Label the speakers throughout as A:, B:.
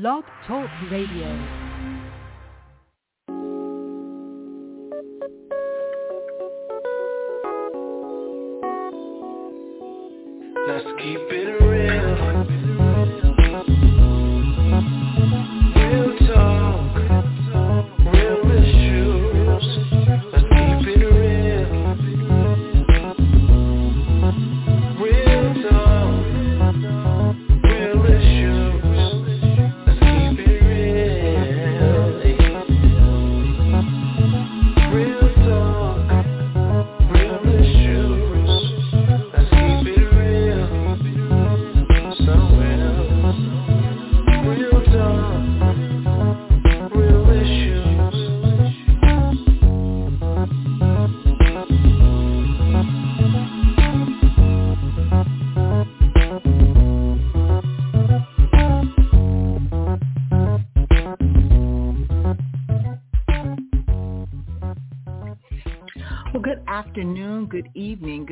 A: Blog Talk Radio.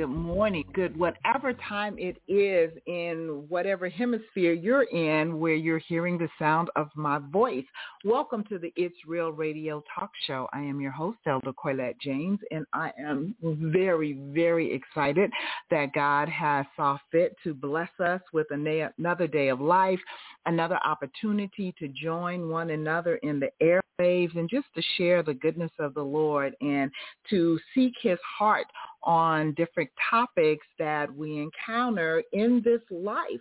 B: Good morning, good whatever time it is in whatever hemisphere you're in where you're hearing the sound of my voice. Welcome to the It's Real Radio Talk Show. I am your host, Elder Coylette James, and I am very, very excited that God has saw fit to bless us with another day of life, another opportunity to join one another in the airwaves and just to share the goodness of the Lord and to seek his heart on different topics that we encounter in this life.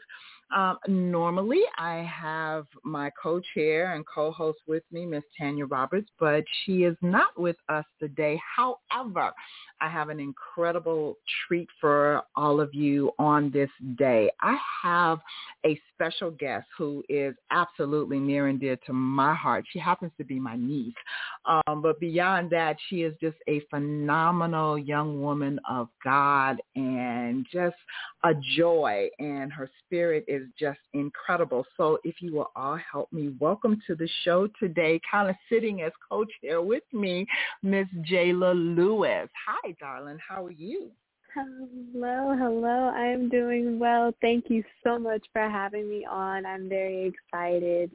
B: Um, normally, I have my co-chair and co-host with me, Miss Tanya Roberts, but she is not with us today. However, I have an incredible treat for all of you on this day. I have a special guest who is absolutely near and dear to my heart. She happens to be my niece. Um, but beyond that, she is just a phenomenal young woman of God and just a joy. And her spirit is just incredible. So if you will all help me, welcome to the show today, kind of sitting as co-chair with me, Miss Jaalah Lewis. Hi, darling. How are you?
C: Hello, hello. I'm doing well. Thank you so much for having me on. I'm very excited.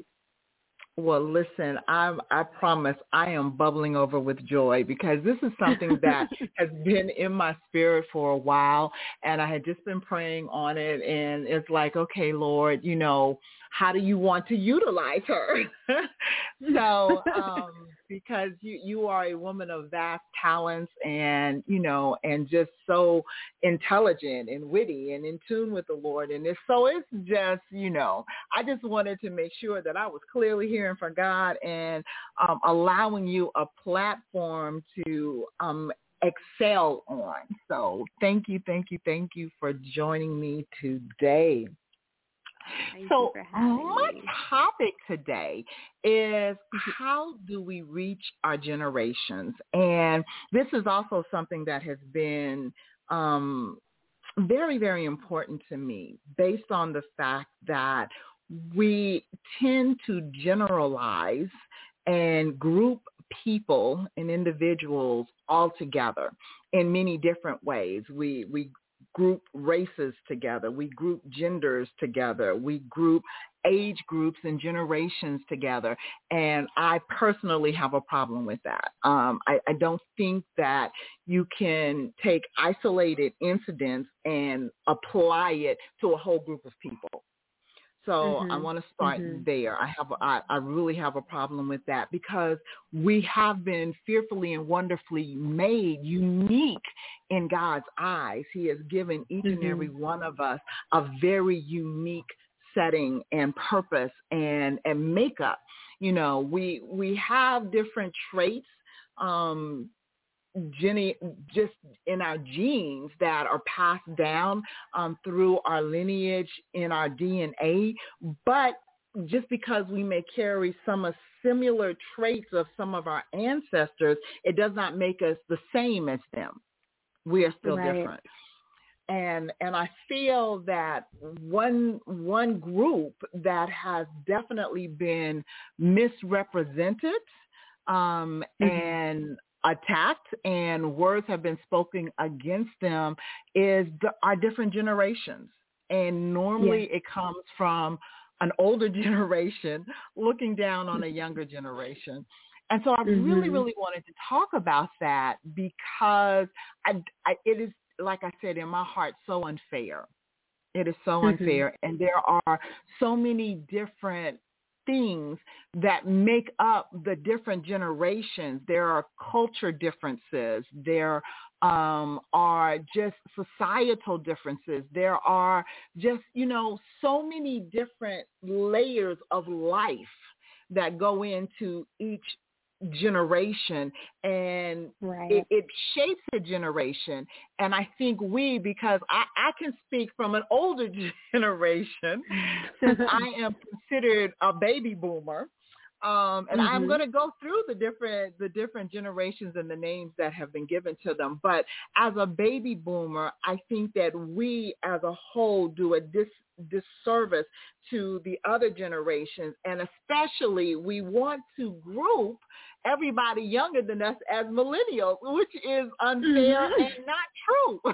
B: Well, listen, I'm, I promise I am bubbling over with joy because this is something that has been in my spirit for a while and I had just been praying on it and it's like, okay, Lord, you know, how do you want to utilize her? so, um, because you, you are a woman of vast talents and, you know, and just so intelligent and witty and in tune with the Lord. And it's, so it's just, you know, I just wanted to make sure that I was clearly hearing from God and um, allowing you a platform to um, excel on. So thank you, thank you, thank you for joining me today.
C: Thank
B: so
C: you for having
B: my
C: me.
B: topic today is how do we reach our generations? And this is also something that has been um, very, very important to me based on the fact that we tend to generalize and group people and individuals all together in many different ways. We we group races together. We group genders together. We group age groups and generations together. And I personally have a problem with that. Um, I, I don't think that you can take isolated incidents and apply it to a whole group of people. So I
C: Mhm,
B: want to start
C: mhm.
B: there. I have I, I really have a problem with that because we have been fearfully and wonderfully made unique in God's eyes. He has given each and
C: Mhm.
B: every one of us a very unique setting and purpose and and makeup. You know, we we have different traits um Jenny, just in our genes that are passed down um, through our lineage in our DNA. But just because we may carry some of similar traits of some of our ancestors, it does not make us the same as them. We are still
C: Right.
B: different. And and I feel that one one group that has definitely been misrepresented um,
C: Mhm.
B: and attacked and words have been spoken against them is the, our different generations. And normally it comes from an older generation looking down on a younger generation. And so I mm-hmm. really, really wanted to talk about that because I, I, it is, like I said, in my heart, so unfair. It is so mm-hmm. unfair. And there are so many different things that make up the different generations. There are culture differences. There um, are just societal differences. There are just, you know, so many different layers of life that go into each generation and
C: right.
B: it, it, shapes a generation and i think we because I, I can speak from an older generation since i am considered a baby boomer um, and mm-hmm. I'm going to go through the different the different generations and the names that have been given to them. But as a baby boomer, I think that we as a whole do a dis disservice to the other generations, and especially we want to group everybody younger than us as millennials, which is unfair mm-hmm. and not true.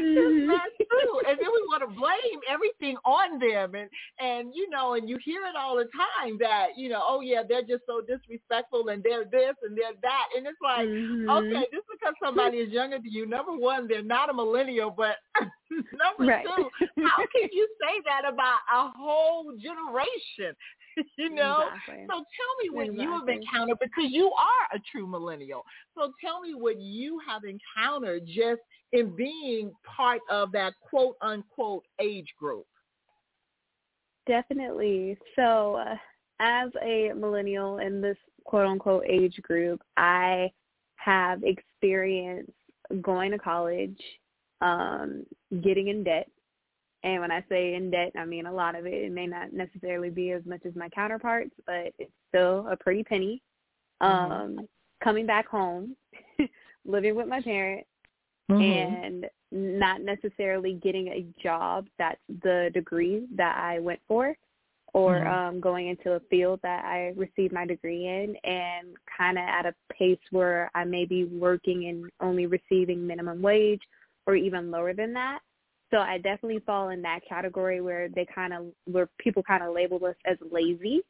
B: mm-hmm. That's true. And then we want to blame everything on them. And, and, you know, and you hear it all the time that, you know, oh, yeah, they're just so disrespectful and they're this and they're that. And it's like, mm-hmm. okay, just because somebody is younger than you, number one, they're not a millennial, but number
C: right.
B: two, how can you say that about a whole generation? you know?
C: Exactly.
B: So tell me what
C: exactly.
B: you have encountered because you are a true millennial. So tell me what you have encountered just in being part of that quote unquote age group.
C: Definitely. So uh, as a millennial in this quote unquote age group, I have experienced going to college, um, getting in debt, and when I say in debt, I mean a lot of it. It may not necessarily be as much as my counterparts, but it's still a pretty penny. Mm-hmm. Um, coming back home, living with my parents, mm-hmm. and not necessarily getting a job that's the degree that I went for or mm-hmm. um, going into a field that I received my degree in and kind of at a pace where I may be working and only receiving minimum wage or even lower than that. So I definitely fall in that category where they kind of where people kind of label us as lazy.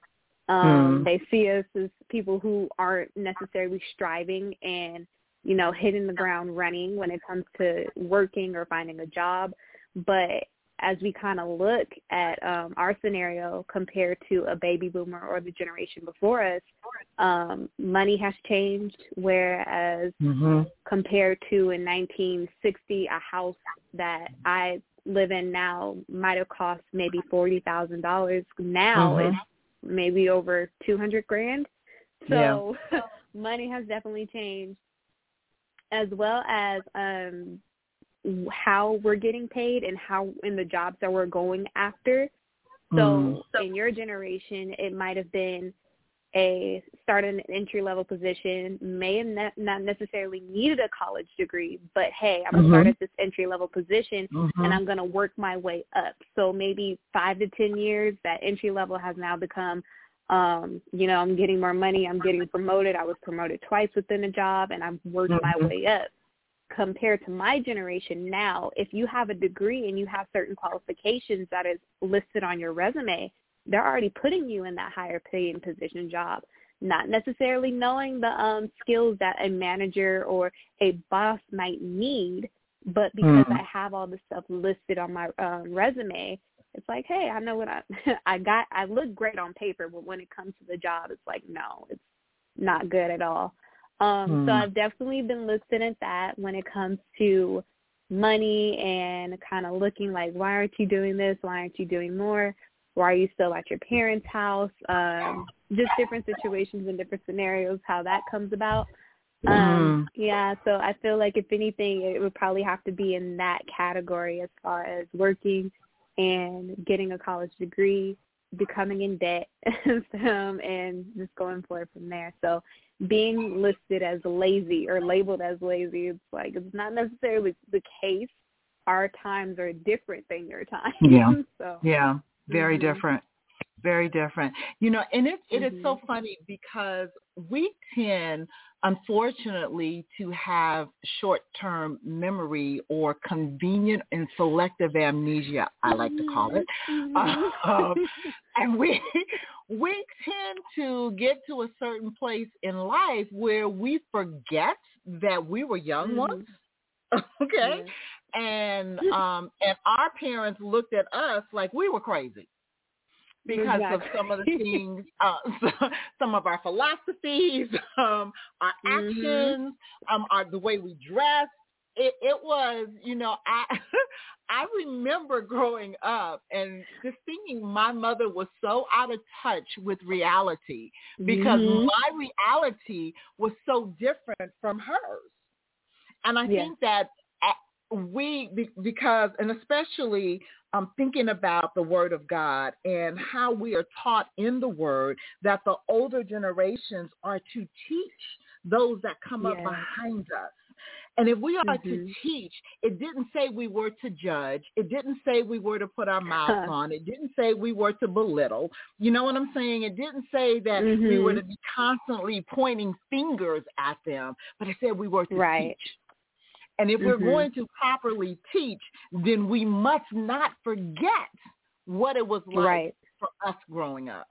C: Um, mm. They see us as people who aren't necessarily striving and you know hitting the ground running when it comes to working or finding a job. But as we kind of look at um, our scenario compared to a baby boomer or the generation before us, um, money has changed. Whereas
B: mm-hmm.
C: compared to in 1960, a house that I live in now might have cost maybe forty thousand dollars. Now mm-hmm. it's maybe over two hundred grand. So yeah. money has definitely changed, as well as um how we're getting paid and how in the jobs that we're going after. So mm. in your generation, it might have been a start an entry level position, may have ne- not necessarily needed a college degree, but hey, I'm gonna
B: mm-hmm.
C: start at this entry level position
B: mm-hmm.
C: and I'm gonna work my way up. So maybe five to ten years, that entry level has now become um, you know, I'm getting more money, I'm getting promoted. I was promoted twice within a job and I'm working mm-hmm. my way up compared to my generation now, if you have a degree and you have certain qualifications that is listed on your resume, they're already putting you in that higher paying position job, not necessarily knowing the um, skills that a manager or a boss might need, but because mm. I have all the stuff listed on my um, resume, it's like, hey, I know what I I got. I look great on paper, but when it comes to the job, it's like, no, it's not good at all. Um, mm. So I've definitely been looking at that when it comes to money and kind of looking like, why aren't you doing this? Why aren't you doing more? Why are you still at your parents' house? Um, just different situations and different scenarios, how that comes about. Um, mm. Yeah, so I feel like if anything, it would probably have to be in that category as far as working and getting a college degree, becoming in debt, um, and just going for it from there. So being listed as lazy or labeled as lazy, it's like it's not necessarily the case. Our times are different than your times.
B: Yeah.
C: so
B: yeah, very
C: mm-hmm.
B: different. Very different. You know, and it it mm-hmm. is so
C: Mm-hmm.
B: funny because we tend unfortunately, to have short-term memory or convenient and selective amnesia, I like to call it. Um, and we we tend to get to a certain place in life where we forget that we were young
C: Mhm.
B: once. okay? And um and our parents looked at us like we were crazy because of some of the things, uh, some of our philosophies, um, our
C: Mhm.
B: actions, um, our the way we dress. It, it was, you know, I I remember growing up and just thinking my mother was so out of touch with reality because
C: Mhm.
B: my reality was so different from hers. And I think that uh, we, because, and especially um, thinking about the Word of God and how we are taught in the Word that the older generations are to teach those that come up behind us. And if we are to
C: Mhm.
B: teach, it didn't say we were to judge. It didn't say we were to put our mouths on. It didn't say we were to belittle. You know what I'm saying? It didn't say that we were
C: Mhm.
B: to be constantly pointing fingers at them, but it said we were to
C: Right.
B: teach. And if we're
C: Mhm.
B: going to properly teach, then we must not forget what it was like
C: Right.
B: for us growing up.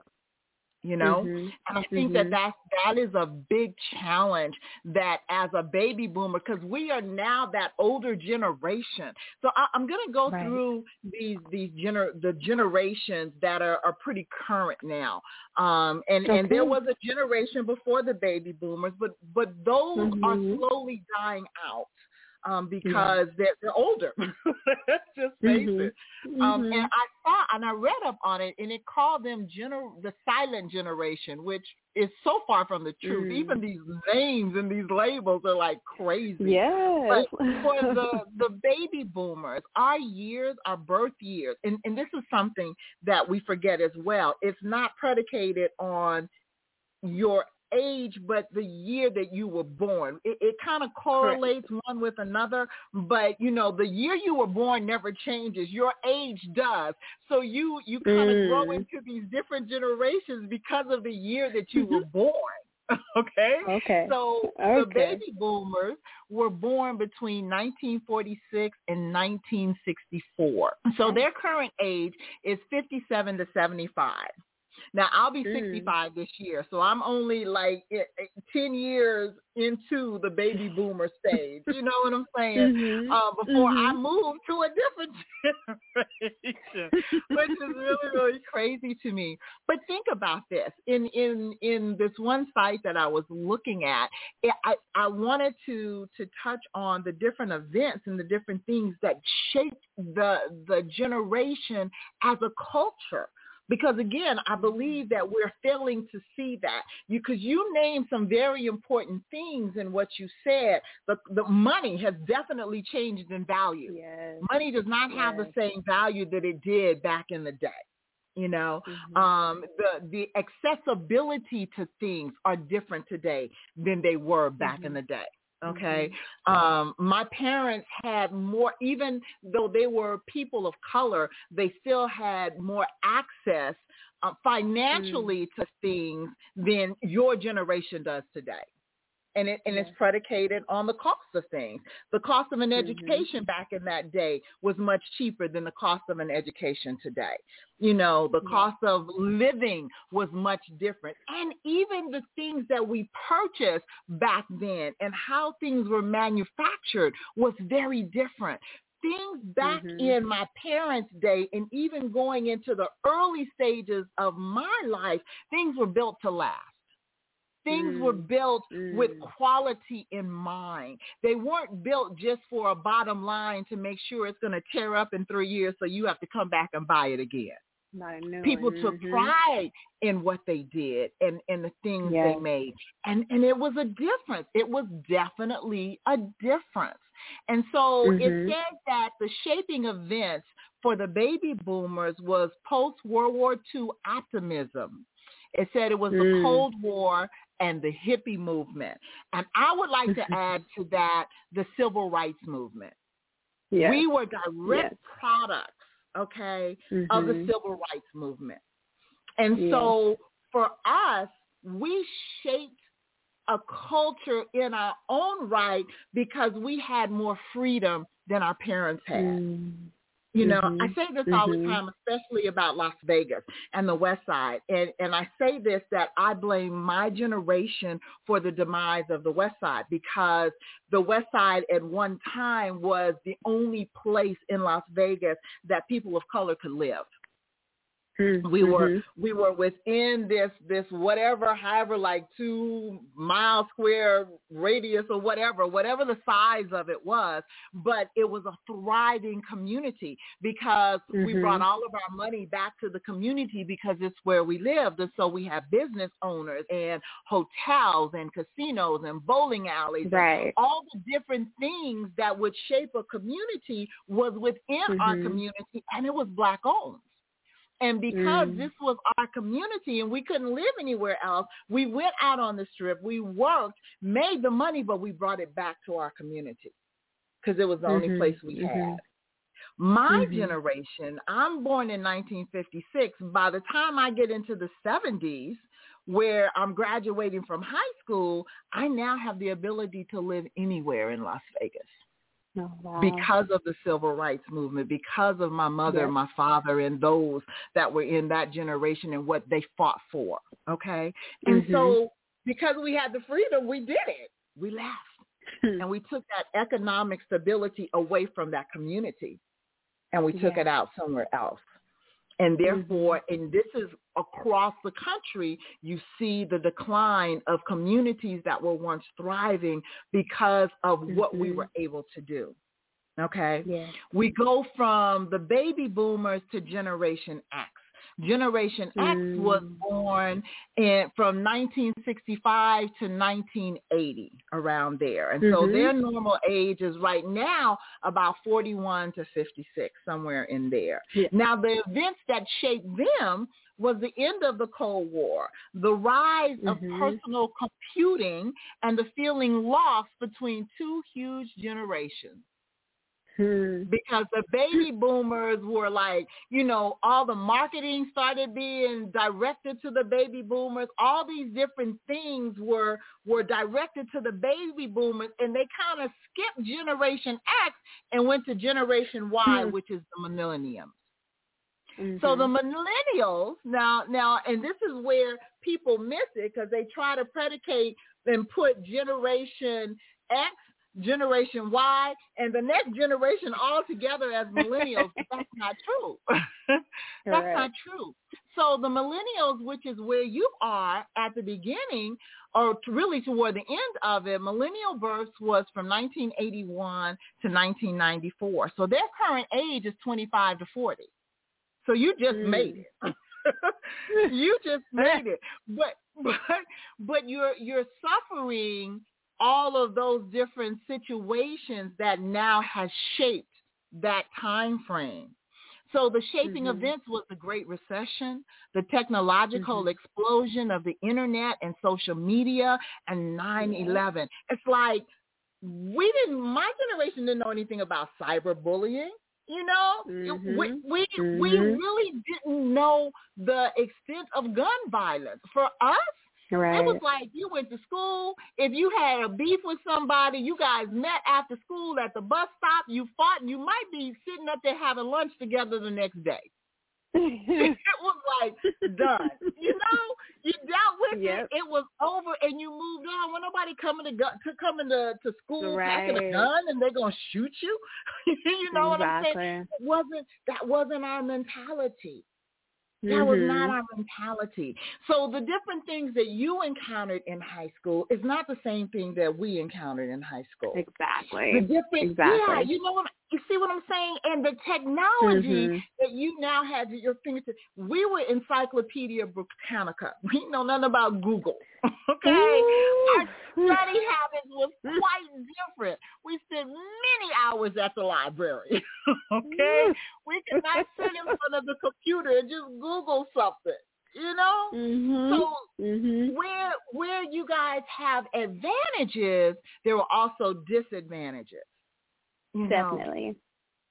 B: You know?
C: Mhm.
B: And I think that
C: Mhm.
B: that that is a big challenge that as a baby boomer, because we are now that older generation. So I, I'm going to go
C: Right.
B: through these these gener the generations that are, are pretty current now. Um, and and there was a generation before the baby boomers, but but those are
C: Mhm.
B: slowly dying out. Um, because they're, they're older. Let's just face
C: Mhm.
B: it. Um,
C: Mhm.
B: and I saw and I read up on it, and it called them gener- the silent generation, which is so far from the truth.
C: Mm.
B: Even these names and these labels are like crazy.
C: Yes.
B: But for the the baby boomers, our years, our birth years, and, and this is something that we forget as well. It's not predicated on your age, but the year that you were born. It, it kind of correlates one with another, but you know, the year you were born never changes. Your age does. So you you kind of grow
C: Mm.
B: into these different generations because of the year that you
C: Mm-hmm.
B: were born. okay?
C: okay.
B: So the baby boomers were born between 1946 and 1964. So their current age is 57 to 75. Now I'll be
C: Mm.
B: 65 this year, so I'm only like eh, eh, 10 years into the baby boomer stage. You know what I'm saying?
C: Mhm.
B: Uh, before I
C: Mhm.
B: move to a different generation, which is really really crazy to me. But think about this: in in in this one site that I was looking at, it, I I wanted to to touch on the different events and the different things that shaped the the generation as a culture. Because again, I believe that we're failing to see that. You because you named some very important things in what you said. The the money has definitely changed in value.
C: Yes.
B: Money does not have the same value that it did back in the day. You know,
C: Mhm.
B: um, the the accessibility to things are different today than they were back in
C: Mhm.
B: the day. Okay, um, my parents had more, even though they were people of color, they still had more access uh, financially to things than your generation does today. And it and it's predicated on the cost of things. The cost of an
C: Mhm.
B: education back in that day was much cheaper than the cost of an education today. You know, the
C: Yeah.
B: cost of living was much different. And even the things that we purchased back then and how things were manufactured was very different. Things back
C: Mhm.
B: in my parents' day and even going into the early stages of my life, things were built to last. Things were
C: Mm.
B: built with
C: Mm.
B: quality in mind. They weren't built just for a bottom line to make sure it's going to tear up in three years so you have to come back and buy it again.
C: Not a new
B: People took
C: Mhm.
B: pride in what they did and, and the things they made. And and it was a difference. It was definitely a difference. And so it
C: Mhm.
B: said that the shaping events for the baby boomers was post World War II optimism. It said it was the
C: Mm.
B: Cold War and the hippie movement. And I would like to add to that the civil rights movement.
C: Yes.
B: We were direct
C: Yes.
B: products, okay, of the
C: Mhm.
B: civil rights movement. And
C: Yes.
B: so for us, we shaped a culture in our own right because we had more freedom than our parents had.
C: Mm.
B: You know,
C: Mhm.
B: I say this all the
C: Mhm.
B: time, especially about Las Vegas and the West Side. And and I say this that I blame my generation for the demise of the West Side because the West Side at one time was the only place in Las Vegas that people of color could live.
C: Mm.
B: We were
C: Mhm.
B: we were within this this whatever, however, like two mile square radius or whatever, whatever the size of it was, but it was a thriving community because we
C: Mhm.
B: brought all of our money back to the community because it's where we lived. And so we have business owners and hotels and casinos and bowling alleys and all the different things that would shape a community was within our
C: Mhm.
B: community and it was black owned. And because
C: Mm.
B: this was our community and we couldn't live anywhere else, we went out on the strip, we worked, made the money, but we brought it back to our community because it was the only
C: Mhm.
B: place we
C: Mhm.
B: had. My
C: Mhm.
B: generation, I'm born in 1956. By the time I get into the 70s, where I'm graduating from high school, I now have the ability to live anywhere in Las Vegas
C: Oh, wow.
B: because of the civil rights movement, because of my mother,
C: Yes.
B: my father, and those that were in that generation and what they fought for. Okay. And
C: Mhm.
B: so because we had the freedom, we did it. We left and we took that economic stability away from that community and we took
C: Yeah.
B: it out somewhere else. And therefore, and this is across the country, you see the decline of communities that were once thriving because of what we
C: Mhm.
B: were able to do. Okay?
C: yeah.
B: We go from the baby boomers to Generation X. Generation X
C: Mm.
B: was born in, from 1965 to 1980, around there. And so
C: Mhm.
B: their normal age is right now about 41 to 56, somewhere in there.
C: Yeah.
B: Now, the events that shaped them was the end of the Cold War, the rise of
C: Mhm.
B: personal computing, and the feeling lost between two huge generations
C: Hmm.
B: because the baby boomers were like, you know, all the marketing started being directed to the baby boomers. All these different things were were directed to the baby boomers, and they kind of skipped Generation X and went to Generation Y,
C: Hmm.
B: which is the millennium. So
C: Mhm.
B: the millennials now now and this is where people miss it because they try to predicate and put generation X, generation Y, and the next generation all together as millennials. that's not true. that's not true. So the millennials, which is where you are at the beginning, or really toward the end of it, millennial births was from 1981 to 1994. So their current age is 25 to 40. So you just
C: Mm.
B: made it. you just made it. But but but you're you're suffering all of those different situations that now has shaped that time frame. So the shaping
C: Mhm.
B: events was the Great Recession, the technological
C: Mhm.
B: explosion of the internet and social media, and 9/11. It's like we didn't. My generation didn't know anything about cyberbullying. You know,
C: Mhm.
B: we we we
C: Mhm.
B: really didn't know the extent of gun violence. For us,
C: Right.
B: it was like you went to school. If you had a beef with somebody, you guys met after school at the bus stop. You fought, and you might be sitting up there having lunch together the next day. it was like done. You know, you dealt with
C: Yep.
B: it. It was over, and you moved on. When nobody coming to go, to coming to, to school packing a gun, and they're gonna shoot you. you know what I'm saying?
C: exactly.
B: It wasn't that wasn't our mentality. That was not
C: Mhm.
B: our mentality. So the different things that you encountered in high school is not the same thing that we encountered in high school.
C: Exactly.
B: The different,
C: Exactly.
B: yeah, you know what? You see what I'm saying? And the technology
C: Mhm.
B: that you now have at your fingertips. We were Encyclopedia Britannica. We know nothing about Google. okay, our study habits was quite different. We spent many hours at the library. okay, we could not sit in front of the computer and just Google something. You know,
C: Mhm.
B: so
C: Mhm.
B: where where you guys have advantages, there were also disadvantages. Definitely. know?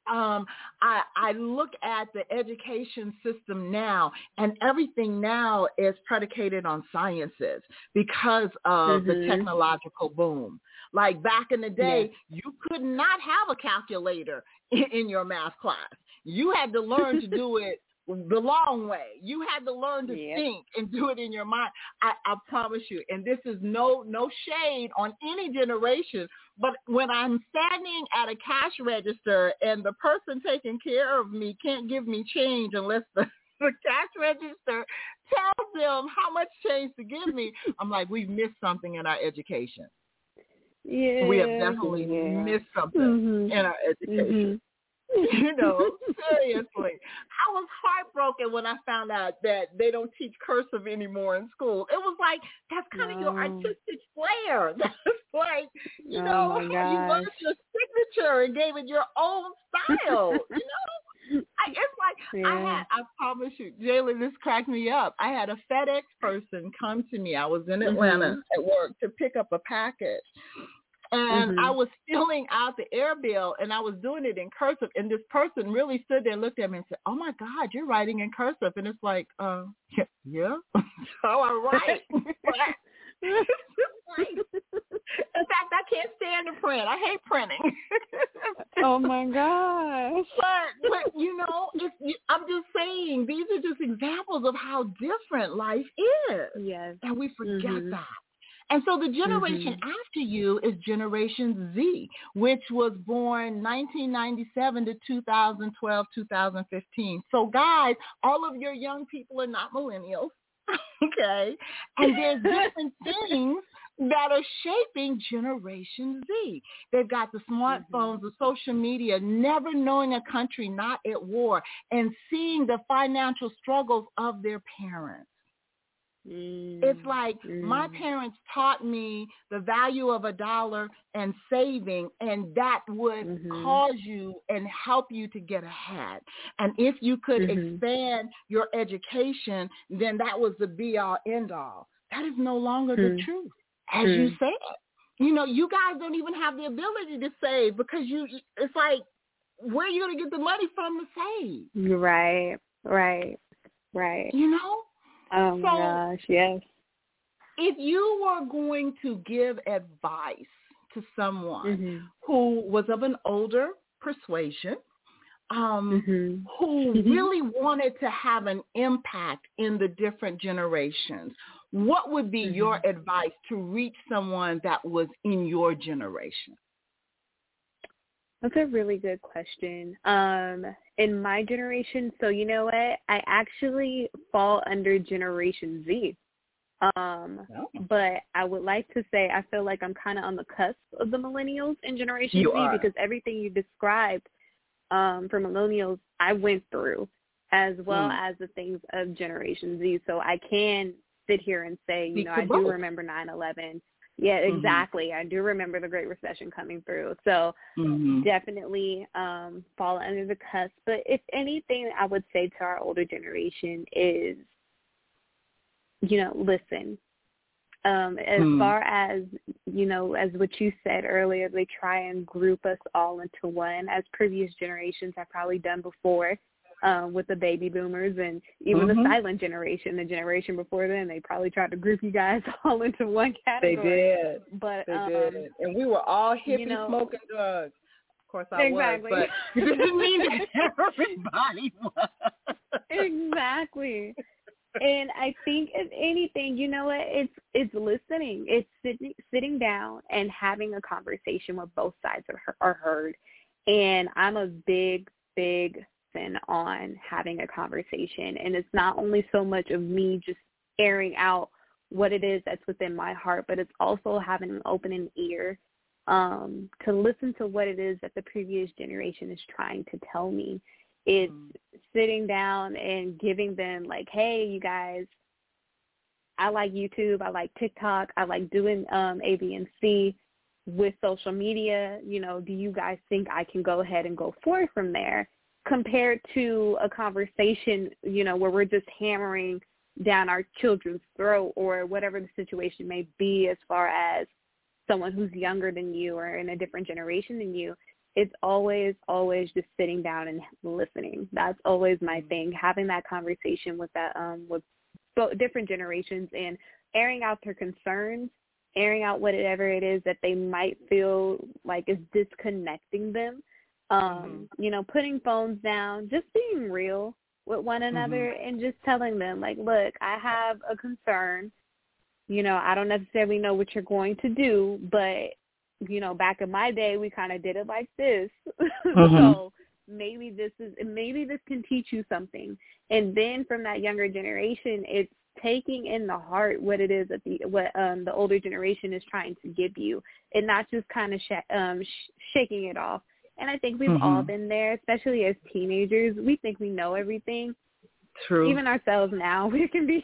B: Um, I, I look at the education system now, and everything now is predicated on sciences because of the
C: Mhm.
B: technological boom. Like back in the day, you could not have a calculator in, in your math class. You had to learn to do it the long way. You had to learn to
C: Yep.
B: think and do it in your mind. I, I promise you. And this is no no shade on any generation, but when I'm standing at a cash register and the person taking care of me can't give me change unless the, the cash register tells them how much change to give me, I'm like, we've missed something in our education.
C: Yeah.
B: we have definitely
C: yeah.
B: missed something
C: Mhm.
B: in our education.
C: Mhm.
B: you know, seriously. I heartbroken when I found out that they don't teach cursive anymore in school. It was like that's kind of your artistic flair. That's like, you
C: Oh
B: know, you learned your signature and gave it your own style. you know, I, it's like I had. I promise you, Jaalah, this cracked me up. I had a FedEx person come to me. I was in Atlanta
C: Mhm.
B: at work to pick up a package, and
C: Mhm.
B: I was filling out the air bill and I was doing it in cursive and this person really stood there and looked at me and said, Oh my God, you're writing in cursive and it's like, uh yeah. so I write. It's just like- in fact I can't stand to print. I hate printing.
C: oh my gosh.
B: but but you know, it's, I'm just saying these are just examples of how different life is.
C: Yes.
B: And we forget
C: Mhm.
B: that. And so the generation
C: Mhm.
B: after you is Generation Z, which was born 1997 to 2012, 2015. So guys, all of your young people are not millennials. okay. And there's different things that are shaping Generation Z. They've got the smartphones, the social media, never knowing a country not at war, and seeing the financial struggles of their parents.
C: Mm.
B: It's like my
C: Mm.
B: parents taught me the value of a dollar and saving, and that would
C: Mhm.
B: cause you and help you to get ahead. And if you could
C: Mhm.
B: expand your education, then that was the be all end all. That is no longer the
C: Mm.
B: truth, as you
C: Mm.
B: said. You know, you guys don't even have the ability to save because you. It's like, where are you going to get the money from to save?
C: Right. Right. Right.
B: You know.
C: Oh
B: So-
C: gosh. Yes.
B: if you were going to give advice to someone
C: Mhm.
B: who was of an older persuasion, um,
C: Mhm.
B: who
C: Mhm.
B: really wanted to have an impact in the different generations, what would be your advice to reach someone that was in your generation?
C: That's a really good question. Um, in my generation, so you know what? I actually fall under Generation Z. Um,
B: Oh.
C: but I would like to say I feel like I'm kind of on the cusp of the millennials in Generation
B: You
C: Z
B: are.
C: because everything you described um, for millennials, I went through, as well
B: Mm.
C: as the things of Generation Z. So I can sit here and say, you know, I
B: both.
C: do remember 9/11. Yeah,
B: Mhm.
C: exactly. I do remember the Great Recession coming through. So
B: Mhm.
C: definitely um, fall under the cusp. But if anything, I would say to our older generation is, you know, listen. Um, as
B: Hmm.
C: far as you know, as what you said earlier, they try and group us all into one, as previous generations have probably done before. Um, with the baby boomers and even
B: Mhm.
C: the silent generation, the generation before then, they probably tried to group you guys all into one category.
B: They did.
C: But
B: They
C: um,
B: did. And we were all hippie
C: you know-
B: smoking drugs. Of course I
C: Exactly.
B: was, but it didn't mean that everybody was.
C: exactly. And I think if anything, you know what? It's it's listening. It's sitting sitting down and having a conversation where both sides are are heard. And I'm a big big on having a conversation. And it's not only so much of me just airing out what it is that's within my heart, but it's also having an open ear um, to listen to what it is that the previous generation is trying to tell me. It's sitting down and giving them like, hey, you guys, I like YouTube, I like TikTok, I like doing um, A, B, and C with social media. You know, do you guys think I can go ahead and go forward from there? Compared to a conversation, you know, where we're just hammering down our children's throat or whatever the situation may be as far as someone who's younger than you or in a different generation than you it's always always just sitting down and listening that's always my
B: Mm-hmm.
C: thing having that conversation with that um with both different generations and airing out their concerns airing out whatever it is that they might feel like is disconnecting them um
B: Mm-hmm.
C: you know putting phones down just being real with one another
B: Mm-hmm.
C: and just telling them like look i have a concern you know i don't necessarily know what you're going to do but you know back in my day we kind of did it like this
B: Mhm.
C: so maybe this is maybe this can teach you something and then from that younger generation it's taking in the heart what it is that the what um the older generation is trying to give you and not just kind of sh- um sh- shaking it off and i think we've all
B: Mhm.
C: been there especially as teenagers we think we know everything
B: True.
C: even ourselves now we can be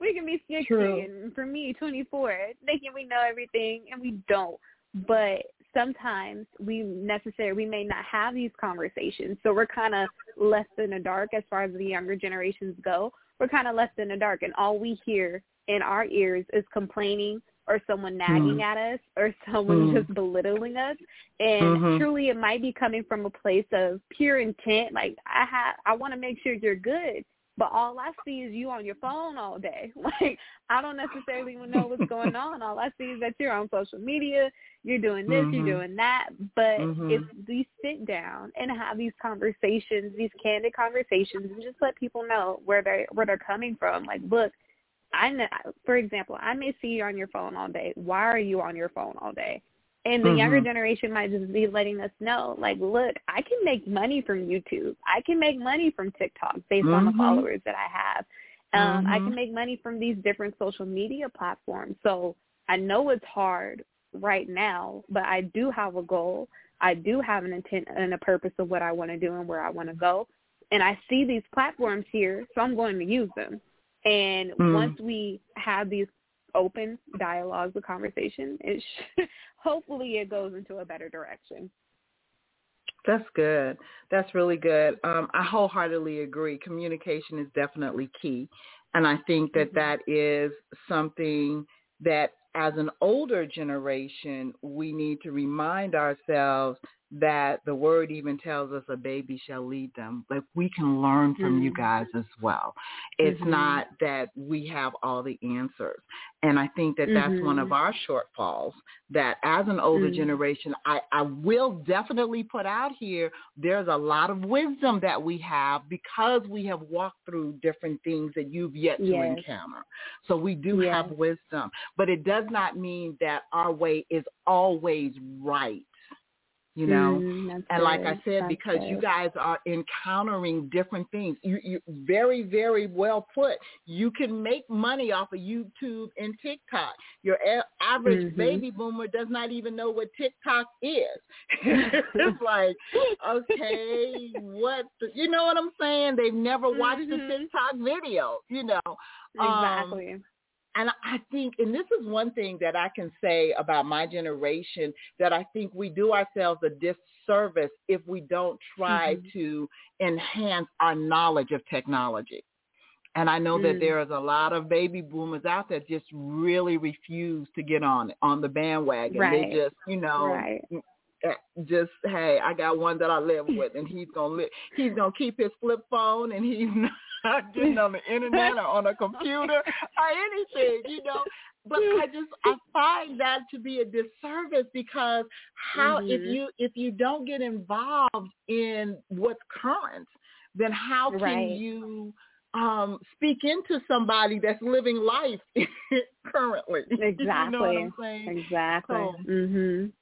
C: we can be 60
B: True.
C: and for me 24 thinking we know everything and we don't but sometimes we necessarily we may not have these conversations so we're kind of left in the dark as far as the younger generations go we're kind of left in the dark and all we hear in our ears is complaining or someone nagging
B: Mhm.
C: at us or someone
B: Mhm.
C: just belittling us and
B: Mhm.
C: truly it might be coming from a place of pure intent like i have i want to make sure you're good but all I see is you on your phone all day. Like I don't necessarily even know what's going on. All I see is that you're on social media, you're doing this,
B: Mhm.
C: you're doing that. But
B: Mhm.
C: if we sit down and have these conversations, these candid conversations, and just let people know where they where they're coming from. Like, look, I know, for example, I may see you on your phone all day. Why are you on your phone all day? And the younger
B: Mhm.
C: generation might just be letting us know, like, look, I can make money from YouTube. I can make money from TikTok based on the
B: Mhm.
C: followers that I have. Um, I
B: Mhm.
C: can make money from these different social media platforms. So I know it's hard right now, but I do have a goal. I do have an intent and a purpose of what I want to do and where I want to go. And I see these platforms here, so I'm going to use them. And
B: Mm.
C: once we have these open dialogues, a conversation, it sh- hopefully it goes into a better direction.
B: That's good. That's really good. Um, I wholeheartedly agree. Communication is definitely key. And I think that
C: Mhm.
B: that is something that as an older generation, we need to remind ourselves that the word even tells us a baby shall lead them. Like we can learn from you
C: Mhm.
B: guys as well. It's
C: Mhm.
B: not that we have all the answers. And I think that that's one of
C: Mhm.
B: our shortfalls that as an older
C: Mhm.
B: generation, I, I will definitely put out here, there's a lot of wisdom that we have because we have walked through different things that you've yet to
C: Yes.
B: encounter. So we do
C: Yes.
B: have wisdom, but it does not mean that our way is always right. You know,
C: Mm,
B: and like
C: good.
B: I said,
C: That's
B: because you guys are encountering different things, you, you very, very well put. You can make money off of YouTube and TikTok. Your average
C: Mhm.
B: baby boomer does not even know what TikTok is. it's like, okay, what? The, you know what I'm saying? They've never watched
C: Mhm.
B: a TikTok video. You know, Um,
C: Exactly.
B: And I think, and this is one thing that I can say about my generation that I think we do ourselves a disservice if we don't try
C: Mhm.
B: to enhance our knowledge of technology. And I know that
C: Mm.
B: there is a lot of baby boomers out there just really refuse to get on on the bandwagon.
C: Right.
B: They just, you know,
C: Right.
B: uh, just hey, I got one that I live with, and he's gonna li- he's gonna keep his flip phone, and he's not getting on the internet or on a computer or anything, you know. But I just I find that to be a disservice because how if
C: Mhm.
B: you if you don't get involved in what's current, then how can
C: Right.
B: you um speak into somebody that's living life currently? you know
C: Exactly. Exactly.
B: So-
C: Mhm.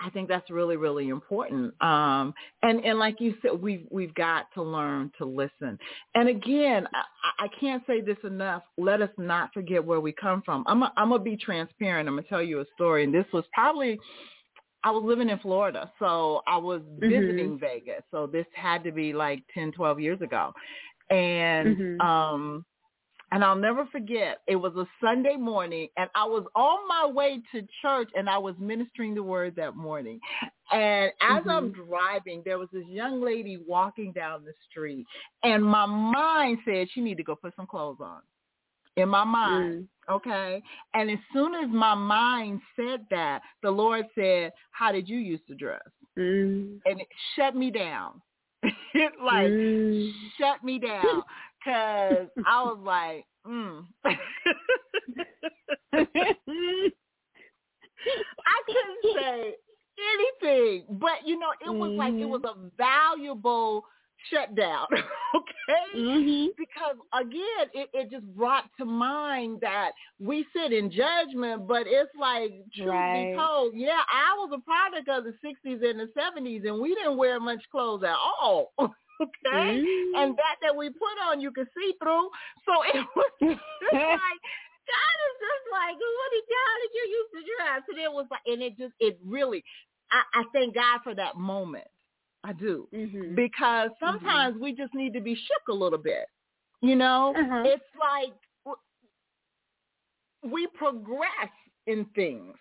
B: I think that's really, really important. Um, and and like you said, we've we've got to learn to listen. And again, I, I can't say this enough. Let us not forget where we come from. I'm gonna be transparent. I'm gonna tell you a story. And this was probably I was living in Florida, so I was visiting Vegas. So this had to be like ten, twelve years ago. And
C: Mhm.
B: um and I'll never forget, it was a Sunday morning and I was on my way to church and I was ministering the word that morning. And as I'm driving, there was this young lady walking down the street and my mind said she need to go put some clothes on. In my mind,
C: Mm.
B: okay? And as soon as my mind said that, the Lord said, how did you used to dress?
C: Mm.
B: and it shut me down. it like
C: Mm.
B: shut me down because I was like, mm. I couldn't say anything, but you know, it was like it
C: Mhm.
B: was a valuable shutdown. okay.
C: mhm.
B: Because again, it, it just brought to mind that we sit in judgment, but it's like truth
C: Right.
B: be told, yeah, I was a product of the '60s and the '70s, and we didn't wear much clothes at all. okay,
C: Mm.
B: and that that we put on, you could see through. So it was just like God is just like, what did how did you use to dress? And it was like, and it just, it really, I, I thank God for that moment. I do
C: Mhm.
B: because sometimes we just need to be shook a little bit. You know,
C: Uh-huh.
B: it's like we progress in things.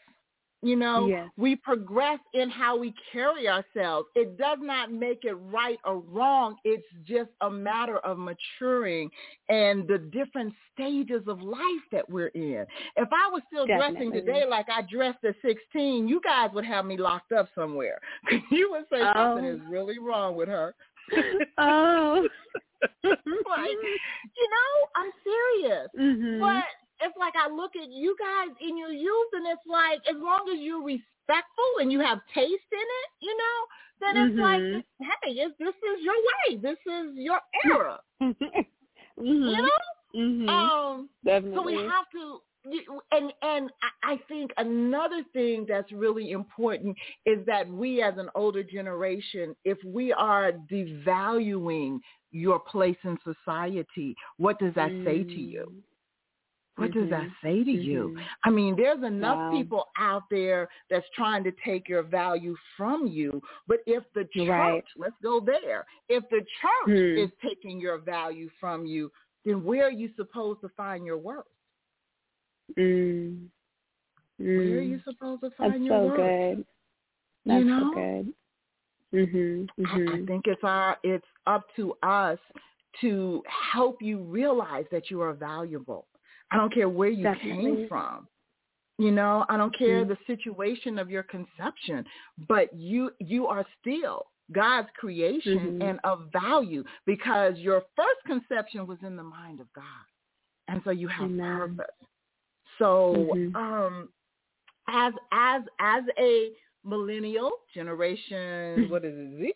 B: You know,
C: Yes.
B: we progress in how we carry ourselves. It does not make it right or wrong. It's just a matter of maturing and the different stages of life that we're in. If I was still dressing today like I dressed at 16, you guys would have me locked up somewhere. you would say something
C: Oh.
B: is really wrong with her.
C: oh.
B: like, you know, I'm serious.
C: Mhm.
B: But it's like I look at you guys in your youth, and it's like as long as you're respectful and you have taste in it, you know, then it's
C: Mhm.
B: like, hey, it's, this is your way. This is your era.
C: mhm.
B: You know.
C: Mhm.
B: Um.
C: Definitely.
B: So we have to, and and I- I think another thing that's really important is that we, as an older generation, if we are devaluing your place in society, what does that say to you? What does that say to you?
C: Mhm.
B: I mean, there's enough
C: Wow.
B: people out there that's trying to take your value from you. But if the church,
C: Right.
B: let's go there, if the church
C: Hmm.
B: is taking your value from you, then where are you supposed to find your worth?
C: Mm.
B: Where are
C: Mm.
B: you supposed to
C: That's
B: find your
C: so
B: worth?
C: good. That's
B: You know?
C: so good. Mhm.
B: I, I
C: Mhm.
B: think it's our it's up to us to help you realize that you are valuable. I don't care where you
C: Definitely.
B: came from. You know, I don't care
C: Mhm.
B: the situation of your conception, but you you are still God's creation
C: Mhm.
B: and of value because your first conception was in the mind of God. And so you have
C: Amen.
B: purpose. So
C: Mhm.
B: um as as as a millennial generation what is it Z?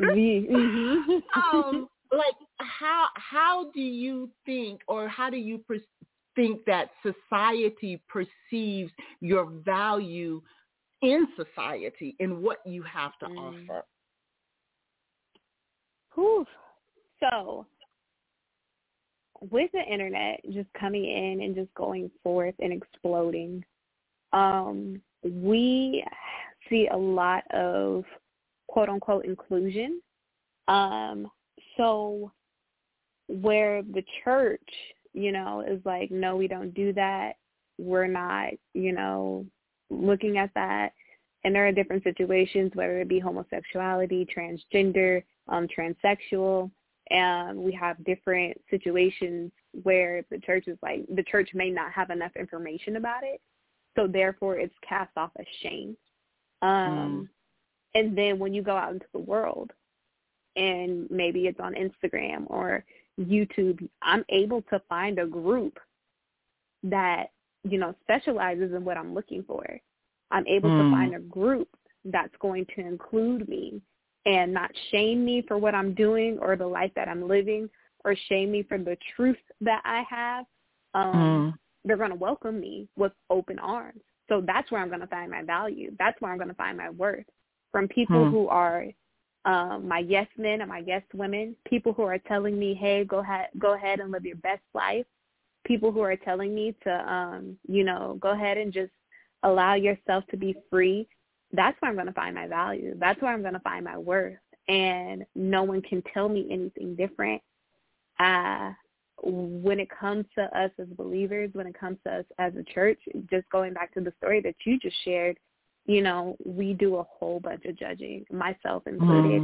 C: V. Mhm.
B: um like how how do you think or how do you per- think that society perceives your value in society and what you have to
C: Mm.
B: offer
C: Whew. So, with the internet just coming in and just going forth and exploding, um, we see a lot of quote unquote inclusion. Um, so, where the church, you know, is like, no, we don't do that. We're not, you know, looking at that. And there are different situations, whether it be homosexuality, transgender, um, transsexual, and we have different situations where the church is like the church may not have enough information about it, so therefore it's cast off as shame. Um, And then when you go out into the world, and maybe it's on Instagram or YouTube, I'm able to find a group that you know specializes in what I'm looking for. I'm able
B: Mm.
C: to find a group that's going to include me and not shame me for what I'm doing or the life that I'm living or shame me for the truth that I have. Um, They're going to welcome me with open arms. So that's where I'm going to find my value. That's where I'm going to find my worth from people
B: Hmm.
C: who are um, my yes men and my yes women, people who are telling me, hey, go ahead, go ahead and live your best life. People who are telling me to, um, you know, go ahead and just allow yourself to be free. That's where I'm going to find my value. That's where I'm going to find my worth. And no one can tell me anything different. Uh, when it comes to us as believers, when it comes to us as a church, just going back to the story that you just shared, you know, we do a whole bunch of judging, myself included.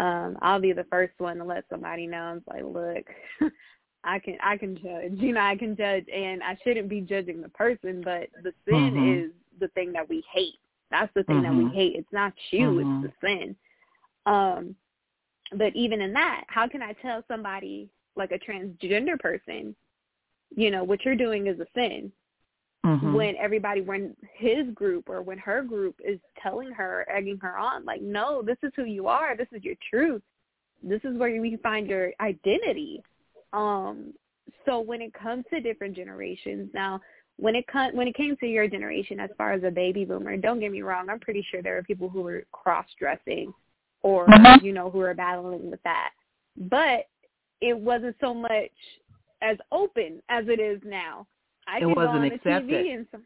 B: Mm.
C: Um, I'll be the first one to let somebody know. It's like, look, I can I can judge. You know, I can judge, and I shouldn't be judging the person, but the sin
B: Mhm.
C: is the thing that we hate. That's the thing that we
B: Mhm.
C: hate. It's not you, it's the sin. Um, but even in that, how can I tell somebody like a transgender person, you know, what you're doing is a sin
B: Mhm.
C: when everybody when his group or when her group is telling her, egging her on, like, no, this is who you are, this is your truth. This is where you find your identity. Um so when it comes to different generations, now when it com- when it came to your generation as far as a baby boomer, don't get me wrong, I'm pretty sure there are people who were cross dressing or
B: Mhm.
C: you know who are battling with that. But it wasn't so much as open as it is now. I
B: It
C: can go
B: wasn't
C: on the
B: accepted.
C: TV and some,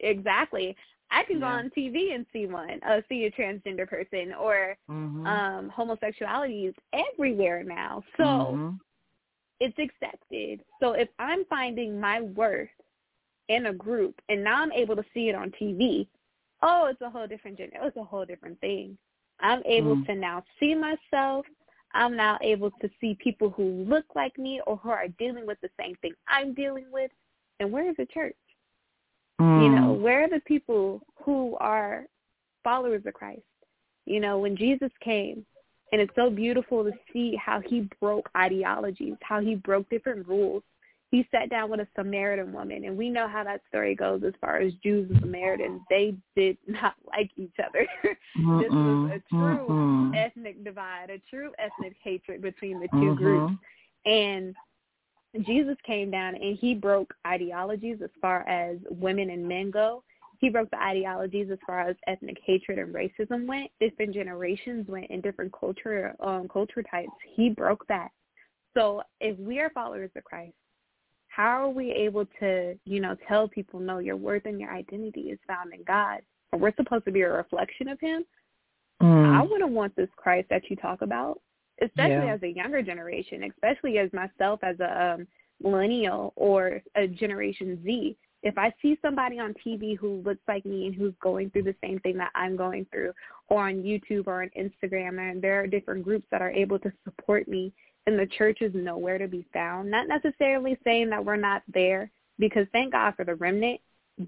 C: exactly. I can go
B: Yeah.
C: on TV and see one, uh, see a transgender person or
B: Mhm.
C: um homosexuality is everywhere now. So
B: Mhm.
C: it's accepted. So if I'm finding my worth in a group and now I'm able to see it on TV, oh, it's a whole different gen- it's a whole different thing. I'm able
B: Mm.
C: to now see myself. I'm now able to see people who look like me or who are dealing with the same thing I'm dealing with. And where is the church? You know,
B: Mm.
C: where are the people who are followers of Christ? You know, when Jesus came, and it's so beautiful to see how he broke ideologies, how he broke different rules. He sat down with a Samaritan woman, and we know how that story goes as far as Jews and Samaritans. They did not like each other. this was a true
B: Mm-mm.
C: ethnic divide, a true ethnic hatred between the 2 groups.
B: Mhm.
C: And Jesus came down and he broke ideologies as far as women and men go. He broke the ideologies as far as ethnic hatred and racism went. Different generations went in different culture um, culture types. He broke that. So if we are followers of Christ, how are we able to, you know, tell people no, your worth and your identity is found in God, we're supposed to be a reflection of Him? I
B: Mm.
C: wouldn't want this Christ that you talk about, especially
B: Yeah.
C: as a younger generation, especially as myself as a um, millennial or a Generation Z. If I see somebody on TV who looks like me and who's going through the same thing that I'm going through, or on YouTube or on Instagram, and there are different groups that are able to support me, and the church is nowhere to be found. Not necessarily saying that we're not there, because thank God for the remnant,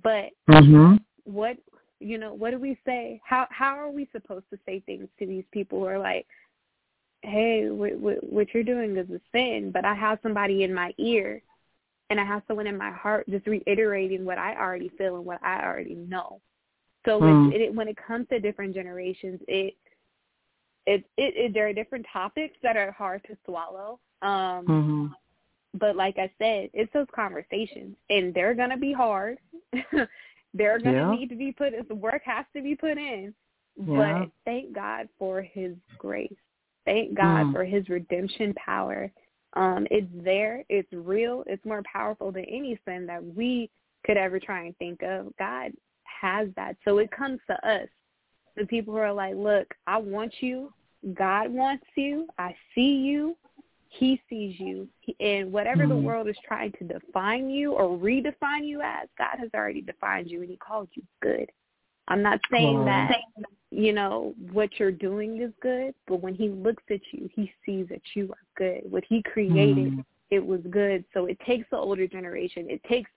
C: but
B: Mhm.
C: what you know what do we say how how are we supposed to say things to these people who are like hey what what, what you're doing is a sin but i have somebody in my ear and i have someone in my heart just reiterating what i already feel and what i already know so
B: Mm.
C: it, it, when it comes to different generations it it, it it there are different topics that are hard to swallow um
B: Mhm.
C: but like I said, it's those conversations, and they're gonna be hard. they're gonna
B: Yeah.
C: need to be put. The work has to be put in.
B: Yeah.
C: But thank God for His grace. Thank God
B: Mm.
C: for His redemption power. Um, it's there. It's real. It's more powerful than any sin that we could ever try and think of. God has that. So it comes to us, the people who are like, look, I want you. God wants you. I see you. He sees you. He- And whatever the
B: Mhm.
C: world is trying to define you or redefine you as, God has already defined you and he called you good. I'm not saying that, you know, what you're doing is good, but when he looks at you, he sees that you are good. What he created,
B: Mm.
C: it was good. So it takes the older generation. It takes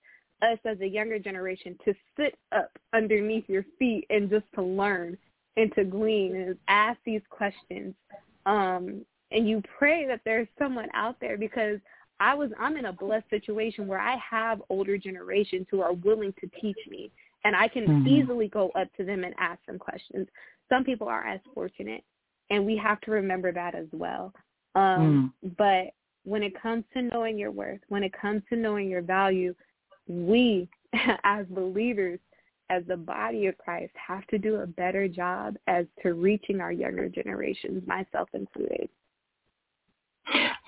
C: us as a younger generation to sit up underneath your feet and just to learn and to glean and ask these questions. Um, and you pray that there's someone out there because I was I'm in a blessed situation where I have older generations who are willing to teach me and I can
B: Mhm.
C: easily go up to them and ask them questions. Some people are as fortunate and we have to remember that as well. Um but when it comes to knowing your worth, when it comes to knowing your value, we as believers as the body of Christ have to do a better job as to reaching our younger generations, myself included.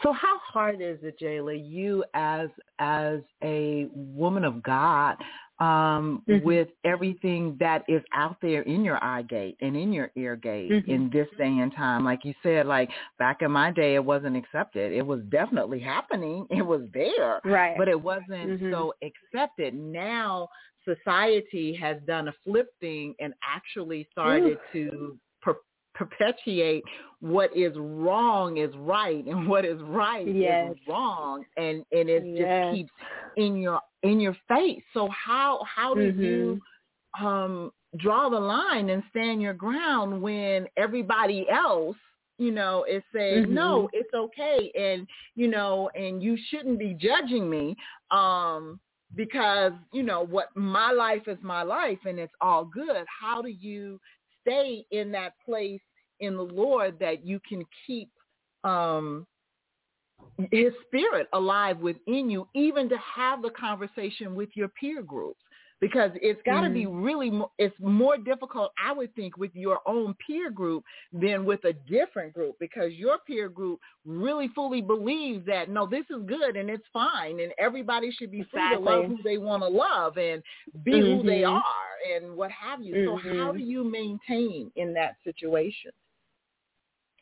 B: So how hard is it, Jaalah, you as as a woman of God, um,
C: Mhm.
B: with everything that is out there in your eye gate and in your ear gate
C: Mhm.
B: in this day and time? Like you said, like back in my day, it wasn't accepted. It was definitely happening. It was there,
C: Right.
B: but it wasn't
C: Mhm.
B: so accepted. Now society has done a flip thing and actually started to per- perpetuate what is wrong is right and what is right
C: Yes.
B: is wrong and and it
C: Yes.
B: just keeps in your in your face so how how do you um, draw the line and stand your ground when everybody else you know is saying
C: Mhm.
B: no it's okay and you know and you shouldn't be judging me um because you know what my life is my life and it's all good how do you stay in that place in the lord that you can keep um his spirit alive within you even to have the conversation with your peer groups because it's got to be really it's more difficult i would think with your own peer group than with a different group because your peer group really fully believes that no this is good and it's fine and everybody should be free to love who they want to love and be who they
C: Mhm.
B: are and what have you so how
C: Mhm.
B: do you maintain in that situation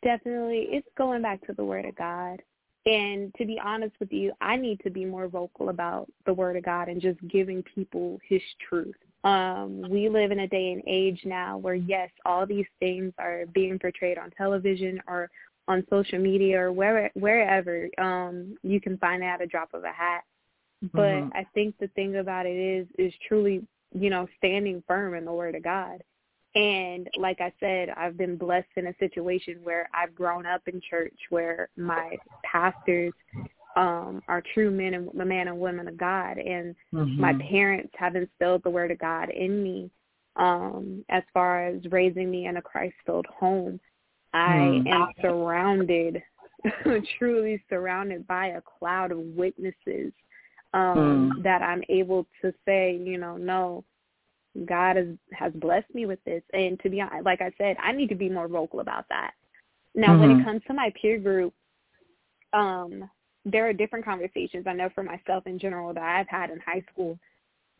C: Definitely. It's going back to the word of God. And to be honest with you, I need to be more vocal about the word of God and just giving people his truth. Um, we live in a day and age now where yes, all these things are being portrayed on television or on social media or where, wherever um, you can find it at a drop of a hat. But
B: Mhm.
C: I think the thing about it is is truly, you know, standing firm in the word of God. And like I said, I've been blessed in a situation where I've grown up in church where my pastors um are true men and men and women of God and my
B: Mhm.
C: parents have instilled the word of God in me um as far as raising me in a Christ filled home. I
B: Hmm.
C: am surrounded truly surrounded by a cloud of witnesses um
B: Hmm.
C: that I'm able to say, you know, no, God has has blessed me with this, and to be honest, like I said, I need to be more vocal about that. Now, when
B: Mhm.
C: it comes to my peer group, um, there are different conversations. I know for myself in general that I've had in high school,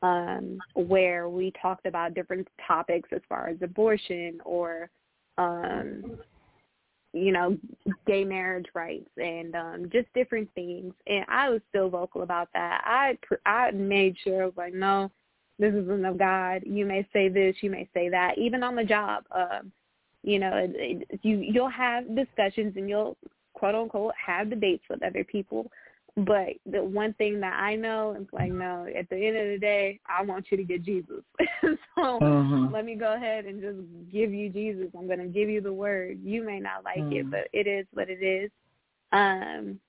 C: um, where we talked about different topics as far as abortion or, um, you know, gay marriage rights and um, just different things. And I was still vocal about that. I pr- I made sure I was like, no, this isn't of God. You may say this, you may say that. Even on the job, um, you know, it, it, you you'll have discussions and you'll quote unquote have debates with other people. But the one thing that I know is like, no, at the end of the day, I want you to get Jesus. so
B: Mhm.
C: let me go ahead and just give you Jesus. I'm going to give you the word. You may not like it,
B: Mm.
C: but it is what it is. Um,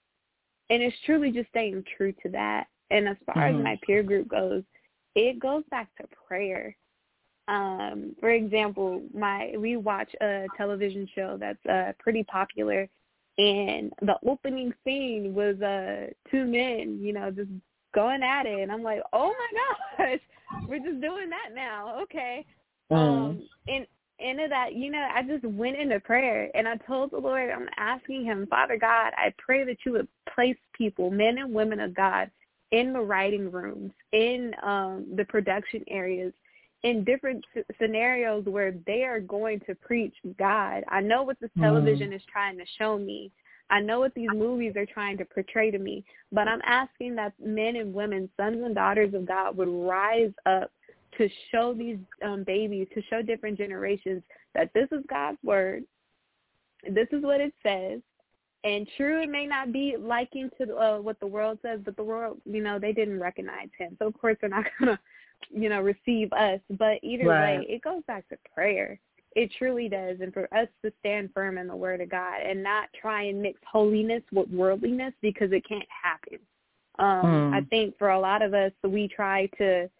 C: and it's truly just staying true to that. And as far
B: Mhm.
C: as my peer group goes, it goes back to prayer. Um, for example, my we watch a television show that's uh, pretty popular, and the opening scene was uh, two men, you know, just going at it, and I'm like, oh my gosh, we're just doing that now, okay.
B: Mm.
C: Um, and into that, you know, I just went into prayer and I told the Lord, I'm asking him, Father God, I pray that you would place people, men and women of God, in the writing rooms, in um, the production areas, in different s- scenarios where they are going to preach God. I know what this
B: Mm.
C: television is trying to show me. I know what these movies are trying to portray to me, but I'm asking that men and women, sons and daughters of God, would rise up to show these um, babies, to show different generations that this is God's word. This is what it says. And true, it may not be liking to uh, what the world says, but the world, you know, they didn't recognize him. So, of course, they're not going to, you know, receive us. But either
B: Right.
C: way, it goes back to prayer. It truly does. And for us to stand firm in the word of God and not try and mix holiness with worldliness because it can't happen. Um,
B: Hmm.
C: I think for a lot of us, we try to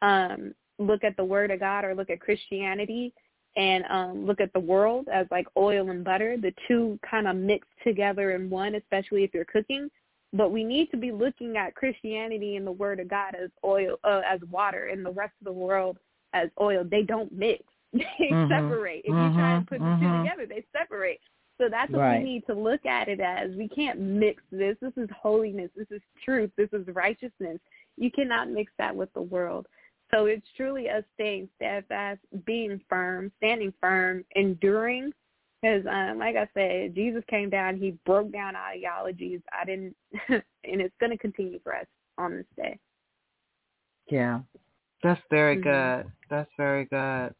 C: um, look at the word of God or look at Christianity and um, look at the world as like oil and butter. The two kind of mix together in one, especially if you're cooking. But we need to be looking at Christianity and the word of God as oil, uh, as water, and the rest of the world as oil. They don't mix. They
B: Mhm.
C: separate. If you try and
B: Mhm.
C: put the two
B: Mhm.
C: together, they separate. So that's what
B: Right.
C: we need to look at it as. We can't mix this. This is holiness. This is truth. This is righteousness. You cannot mix that with the world. So it's truly us staying steadfast, being firm, standing firm, enduring. Because, um, like I said, Jesus came down. He broke down ideologies. I didn't, and it's going to continue for us on this day.
B: Yeah. That's very
C: Mhm.
B: good. That's very good.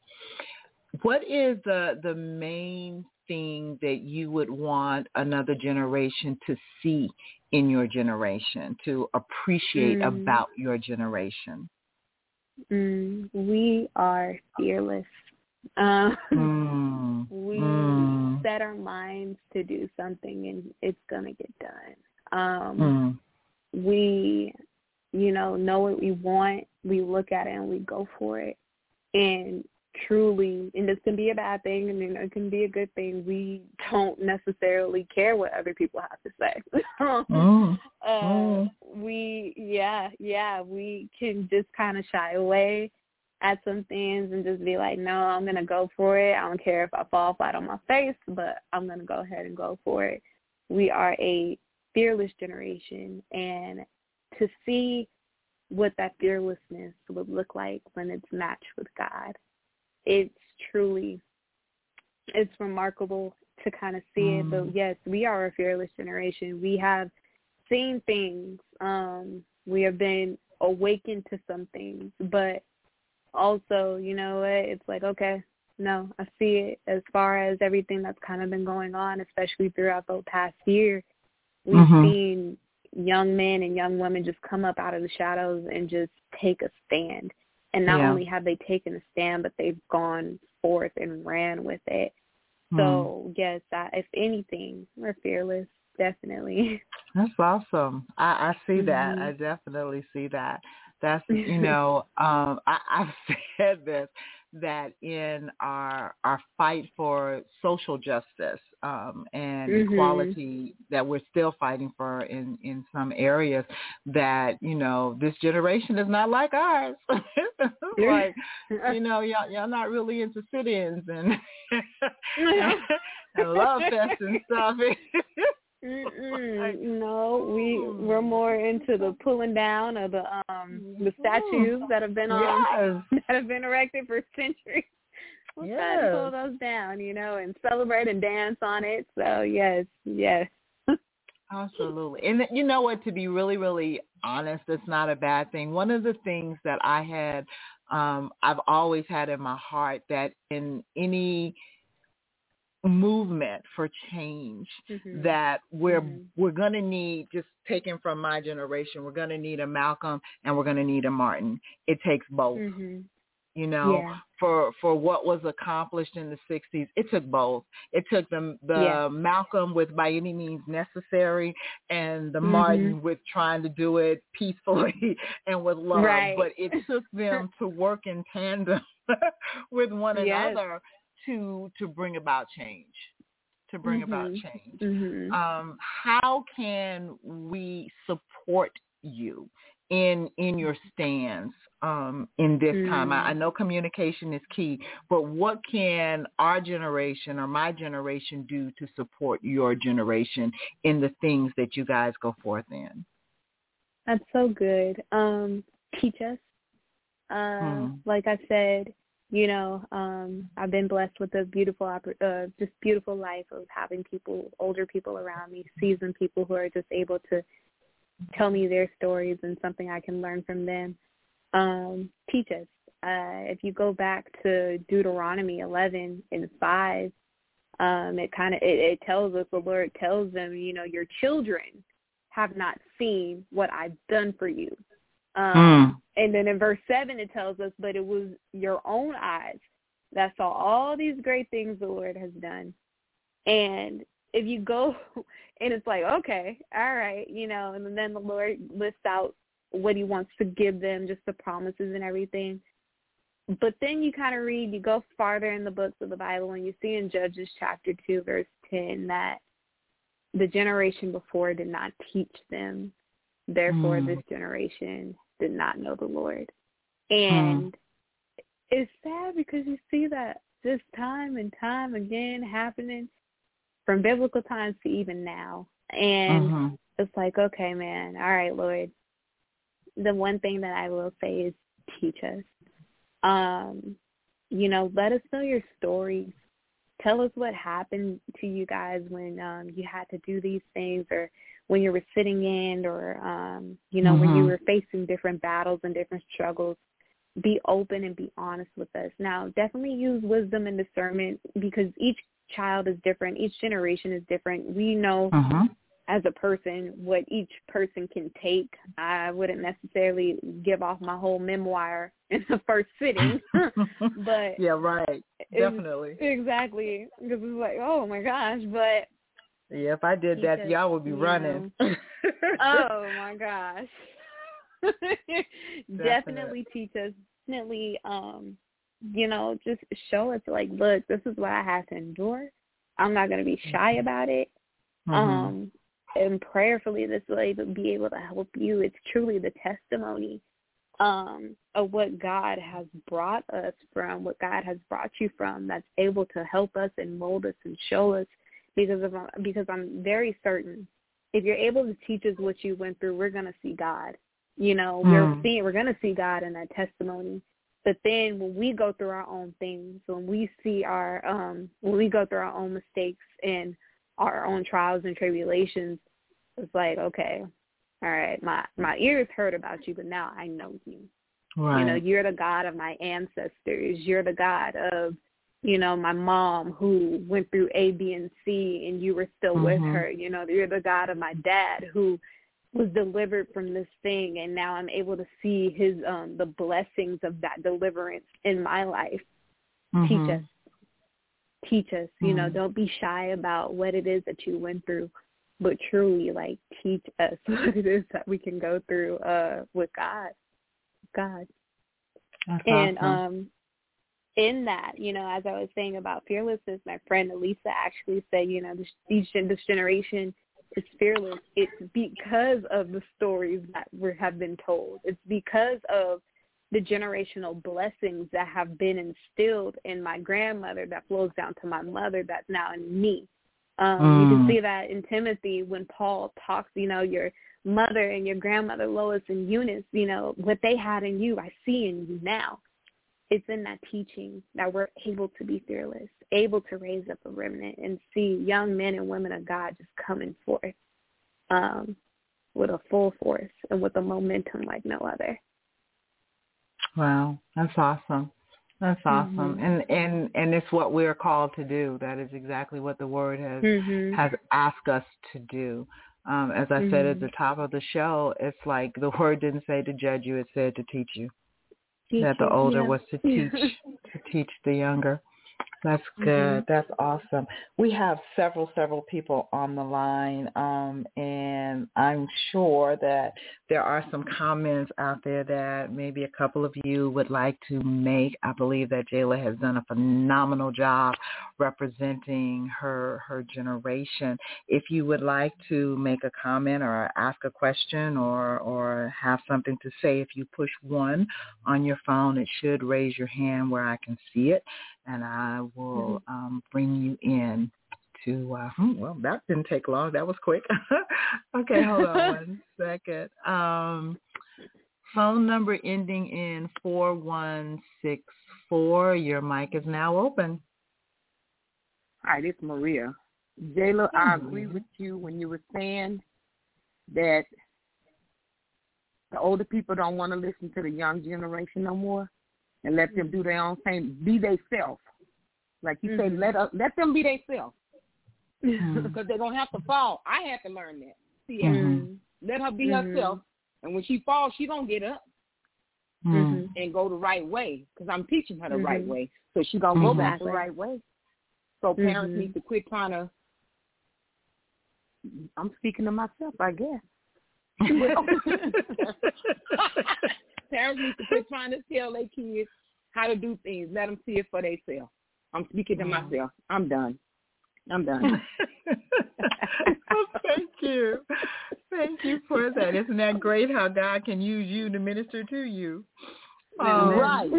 B: What is the the main thing that you would want another generation to see in your generation, to appreciate
C: Mm.
B: about your generation?
C: Mm, we are fearless. Um,
B: Mm.
C: we
B: Mm.
C: set our minds to do something and it's gonna get done. Um,
B: Mm.
C: we, you know, know what we want. We look at it and we go for it. And truly, and this can be a bad thing, and it can be a good thing. We don't necessarily care what other people have to say.
B: Mm.
C: uh,
B: Mm.
C: we, yeah, yeah, we can just kind of shy away at some things and just be like, no, I'm gonna go for it. I don't care if I fall flat on my face, but I'm gonna go ahead and go for it. We are a fearless generation, and to see what that fearlessness would look like when it's matched with God, it's truly, it's remarkable to kind of see it. But
B: Mm.
C: yes, we are a fearless generation. We have seen things. Um, we have been awakened to some things, but also, you know, what, it's like, okay, no, I see it as far as everything that's kind of been going on, especially throughout the past year. We've
B: Mhm.
C: seen young men and young women just come up out of the shadows and just take a stand. And not
B: Yeah.
C: only have they taken a stand, but they've gone forth and ran with it.
B: Mm.
C: So yes, I, if anything, we're fearless, definitely.
B: That's awesome. I, I see that.
C: Mhm.
B: I definitely see that. That's you know, um, I, I've said this that in our our fight for social justice um, and
C: Mhm.
B: equality that we're still fighting for in in some areas, that you know this generation is not like ours. like you know, y'all y'all not really into sit-ins and and love fest and stuff.
C: Mm-mm. No, we we're more into the pulling down of the um the statues that have been on
B: yes.
C: that have been erected for centuries. We'll try to pull those down, you know, and celebrate and dance on it. So yes, yes.
B: Absolutely. And you know what, to be really, really honest, it's not a bad thing. One of the things that I had, um, I've always had in my heart that in any movement for change
C: Mhm.
B: that we're
C: Mhm.
B: we're going to need just taken from my generation we're going to need a Malcolm and we're going to need a Martin it takes both
C: Mhm.
B: you know
C: Yeah.
B: for for what was accomplished in the 60s it took both it took the the
C: Yeah.
B: malcolm with by any means necessary and the
C: Mhm.
B: martin with trying to do it peacefully and with love
C: Right.
B: but it took them to work in tandem with one
C: Yes.
B: another to to bring about change to bring about
C: Mhm.
B: change
C: Mhm.
B: um, how can we support you in in your stance um, in this time? I, I
C: Mm.
B: know communication is key, but what can our generation or my generation do to support your generation in the things that you guys go forth in?
C: That's so good. Um, teach us. Uh,
B: Hmm.
C: Like I said, you know, um, I've been blessed with a beautiful, uh, just beautiful life of having people, older people around me, seasoned people who are just able to tell me their stories and something I can learn from them. Um, teach us. Uh, if you go back to Deuteronomy 11 and 5, um, it kind of it, it tells us the Lord tells them, you know, your children have not seen what I've done for you. Um, And then in verse 7 it tells us, but it was your own eyes that saw all these great things the Lord has done. And if you go and it's like, okay, all right, you know, and then the Lord lists out what he wants to give them, just the promises and everything. But then you kind of read, you go farther in the books of the Bible and you see in Judges chapter 2, verse 10, that the generation before did not teach them. Therefore,
B: Mm.
C: this generation did not know the Lord. And it's sad because you see that this time and time again happening from biblical times to even now. And
B: Mhm.
C: it's like, okay, man, all right, Lord. The one thing that I will say is teach us. Um, you know, let us know your stories. Tell us what happened to you guys when um you had to do these things or when you were sitting in or um, you know, when you
B: Mhm.
C: were facing different battles and different struggles. Be open and be honest with us. Now, definitely use wisdom and discernment because each child is different. Each generation is different. We know
B: Mhm.
C: as a person what each person can take. I wouldn't necessarily give off my whole memoir in the first sitting, but
B: yeah, right, definitely,
C: exactly, because it's like, oh my gosh, but
B: yeah, if I did that,
C: just,
B: y'all would be running.
C: oh my gosh. definitely teach us definitely um you know just show us like look this is what i have to endure i'm not going to be shy
B: Mm-hmm.
C: about it um and prayerfully this will be able to help you it's truly the testimony um of what god has brought us from what god has brought you from that's able to help us and mold us and show us because of because i'm very certain if you're able to teach us what you went through we're going to see god you know, we're
B: Mm.
C: seeing we're gonna see God in that testimony. But then when we go through our own things, when we see our um when we go through our own mistakes and our own trials and tribulations, it's like, okay, all right, my my ears heard about you, but now I know you.
B: right.
C: You know, you're the God of my ancestors. You're the God of, you know, my mom who went through A, B, and C, and you were still with
B: Mhm.
C: her. You know, you're the God of my dad who was delivered from this thing, and now I'm able to see his um the blessings of that deliverance in my life.
B: Mhm.
C: Teach us, teach us. You know,
B: Mhm.
C: don't be shy about what it is that you went through, but truly, like, teach us what it is that we can go through uh with God. God
B: That's
C: and
B: awesome.
C: um in that you know as i was saying about fearlessness my friend elisa actually said you know this this generation is fearless it's because of the stories that were have been told it's because of the generational blessings that have been instilled in my grandmother that flows down to my mother that's now in me um you
B: Mm.
C: can see that in timothy when paul talks you know your mother and your grandmother Lois and Eunice, you know, what they had in you, I see in you now. It's in that teaching that we're able to be fearless, able to raise up a remnant and see young men and women of God just coming forth um, with a full force and with a momentum like no other.
B: Wow, that's awesome. That's awesome.
C: Mhm.
B: And and and it's what we're called to do. That is exactly what the word has
C: Mm-hmm.
B: has asked us to do. Um, as I said at
C: Mhm.
B: the top of the show, it's like the word didn't say to judge you; it said to teach you. That the older was to teach to teach the younger. That's good.
C: Mhm.
B: That's awesome. We have several, several people on the line, um, and I'm sure that there are some comments out there that maybe a couple of you would like to make. I believe that Jaalah has done a phenomenal job representing her her generation. If you would like to make a comment or ask a question or or have something to say, if you push one on your phone, it should raise your hand where I can see it, and I will um, bring you in to. Uh, hmm, well, that didn't take long. That was quick. okay, hold on one second. Um, phone number ending in four one six four. Your mic is now open.
A: Hi, this is Maria. Jaalah, I
B: Hmm.
A: agree with you when you were saying that the older people don't want to listen to the young generation no more and let them do their own thing. Be they self. Like you say,
C: Mhm.
A: let us, let them be they self Because they're gonna have to fall. I had to learn that. See,
B: Mhm.
A: let her be
C: Mhm.
A: herself, and when she falls, she gonna get up
B: Mm.
A: and go the right way because I'm teaching her the right
C: Mhm.
A: way. So she gonna go back the right way. So parents need to quit trying to. I'm speaking to myself, I guess. parents need to quit trying to tell their kids how to do things. Let them see it for themselves. I'm speaking to myself. I'm done. I'm done.
B: well, thank you. Thank you for that. Isn't that great how God can use you to minister to you? Um,
A: right.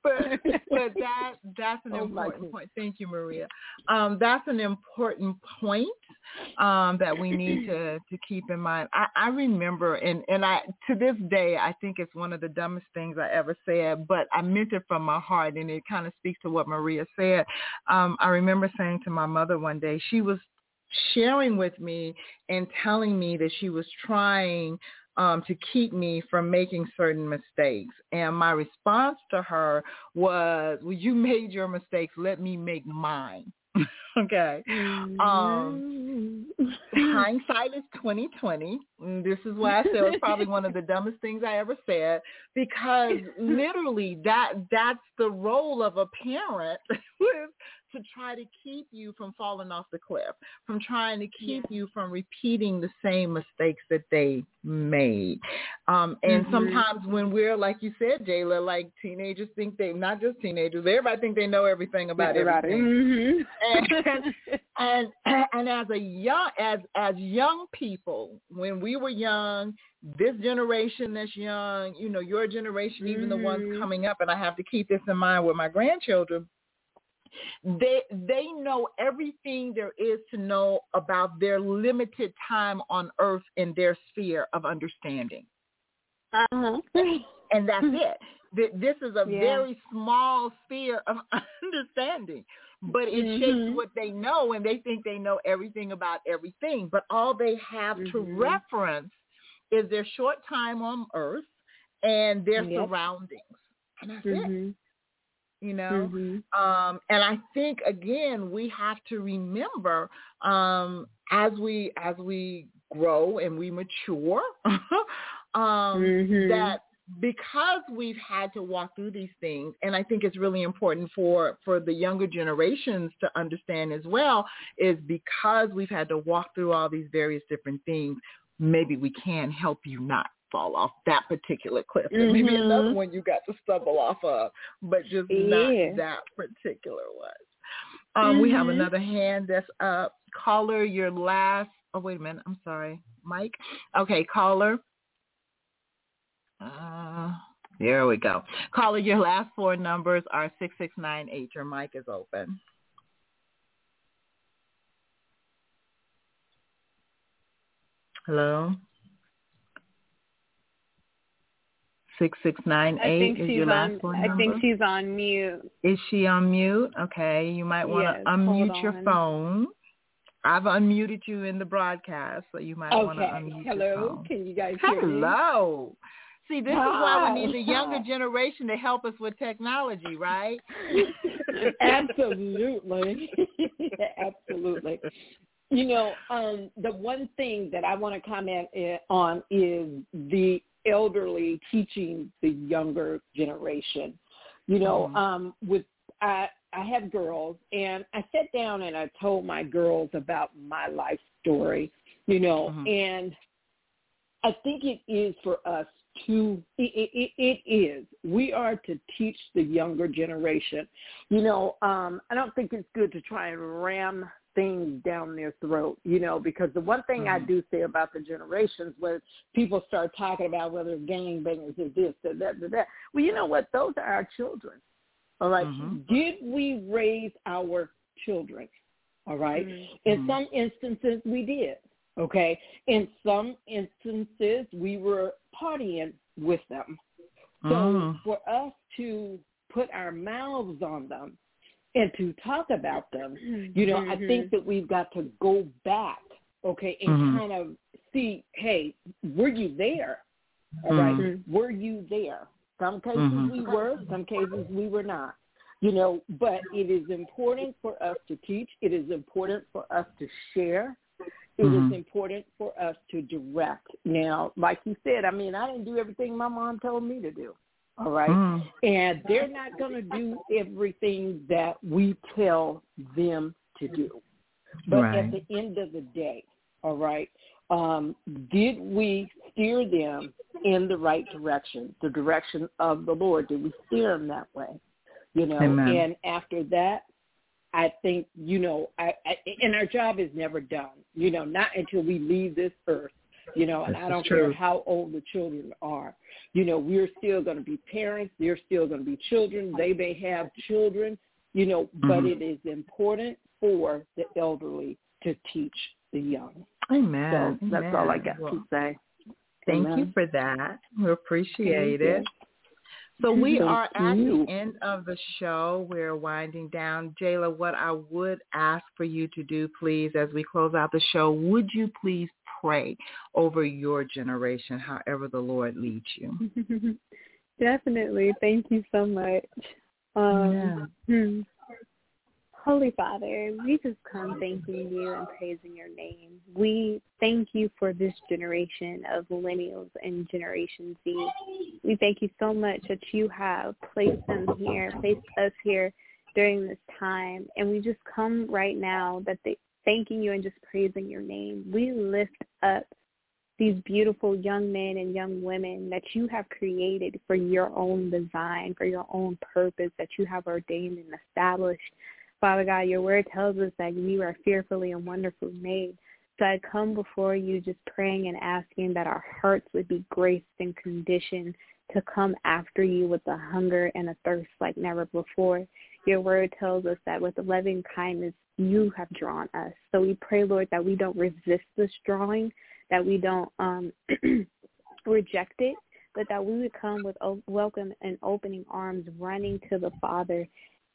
B: But but that that's an
A: Oh,
B: important point. Thank you, Maria. Um, that's an important point um, that we need to to keep in mind. I, I remember, and and I to this day, I think it's one of the dumbest things I ever said, but I meant it from my heart, and it kind of speaks to what Maria said. Um, I remember saying to my mother one day, she was sharing with me and telling me that she was trying um, to keep me from making certain mistakes. And my response to her was, well, you made your mistakes. Let me make mine. okay. Um, hindsight is twenty twenty. This is why I said it was probably one of the dumbest things I ever said because literally that that's the role of a parent to try to keep you from falling off the cliff, from trying to keep yeah. you from repeating the same mistakes that they made. Um, and mm-hmm. sometimes when we're, like you said, Jaalah, like teenagers think they, not just teenagers, everybody think they know everything about everything. Mm-hmm. and, and, and as a young, as, as young people, when we were young, this generation that's young, you know, your generation, even mm-hmm. the ones mm-hmm. coming up, and I have to keep this in mind with my grandchildren, they they know everything there is to know about their limited time on earth in their sphere of understanding.
A: Uh-huh.
B: and that's it. This is a yeah. very small sphere of understanding, but it mm-hmm. shapes what they know, and they think they know everything about everything. But all they have mm-hmm. to reference is their short time on Earth and their yep. surroundings, and that's mm-hmm. it you know
A: mm-hmm.
B: um and i think again we have to remember um as we as we grow and we mature um
A: mm-hmm.
B: that because we've had to walk through these things and i think it's really important for for the younger generations to understand as well is because we've had to walk through all these various different things maybe we can help you not fall off that particular cliff.
A: Mm-hmm.
B: maybe another one you got to stumble off of, but just
A: yeah.
B: not that particular one. Um,
A: mm-hmm.
B: We have another hand that's up. Caller, your last. Oh wait a minute. I'm sorry, Mike. Okay, caller. Uh, there we go. Caller, your last four numbers are six six nine eight. Your mic is open. Hello. Six six nine eight is your last
C: on,
B: phone
C: I think she's on mute.
B: Is she on mute? Okay, you might want
C: yes,
B: to unmute your phone. I've unmuted you in the broadcast, so you might
A: okay.
B: want to unmute
A: Hello.
B: your phone.
A: Hello, Can you guys hear
B: me? Hello. See, this
A: Hi.
B: is why we need the younger generation to help us with technology, right?
A: Absolutely. Absolutely. You know, um, the one thing that I want to comment eh, on is the elderly teaching the younger generation. You know,
B: mm-hmm.
A: um, with I I have girls, and I sat down and I told my girls about my life story. You know,
B: mm-hmm.
A: and I think it is for us to it, it, it is we are to teach the younger generation you know um i don't think it's good to try and ram things down their throat, you know, because the one thing mm-hmm. I do say about the generations where people start talking about whether gangbangers is this, or that, or that. Well, you know what? Those are our children. All right?
B: mm-hmm.
A: Did we raise our children? All right?
B: mm-hmm.
A: In some instances, we did. Okay? In some instances, we were partying with them. So
B: mm-hmm.
A: for us to put our mouths on them and to talk about them. You know,
C: mm-hmm.
A: I think that we've got to go back, okay, and
B: mm-hmm.
A: kind of see, hey, were you there? All
B: mm-hmm.
A: right, were you there? Some cases
B: Mm-hmm.
A: we were, some cases we were not. You know, but it is important for us to teach. It is important for us to share. It is
B: Mhm.
A: important for us to direct. Now, like you said, I mean, I didn't do everything my mom told me to do. All right?
B: Mm.
A: And they're not going to do everything that we tell them to do. But
B: Right.
A: at the end of the day, all right, um, did we steer them in the right direction, the direction of the Lord? Did we steer them that way? You know,
B: Amen.
A: and after that, I think, you know, I, I and our job is never done, you know, not until we leave this earth you know, and
B: This
A: I don't
B: true.
A: care how old the children are. You know, we're still going to be parents. They're still going to be children. They may have children, you know, but
B: Mhm.
A: it is important for the elderly to teach the young.
B: Amen.
A: So that's all I got
B: Well,
A: to say.
B: Thank
A: Amen.
B: you for that. We appreciate
A: Thank you.
B: it. So we are at the end of the show. We're winding down. Jaalah, what I would ask for you to do, please, as we close out the show, would you please pray over your generation, however the Lord leads you?
C: Definitely. Thank you so much. Um, hmm. Holy Father, we just come thanking you and praising your name. We thank you for this generation of millennials and Generation Z. We thank you so much that you have placed them here, placed us here during this time. And we just come right now that they thanking you and just praising your name. We lift up these beautiful young men and young women that you have created for your own design, for your own purpose that you have ordained and established. Father God, your word tells us that we are fearfully and wonderfully made. So I come before you just praying and asking that our hearts would be graced and conditioned to come after you with a hunger and a thirst like never before. Your word tells us that with loving kindness you have drawn us. So we pray, Lord, that we don't resist this drawing, that we don't um, reject it, but that we would come with welcome and opening arms, running to the Father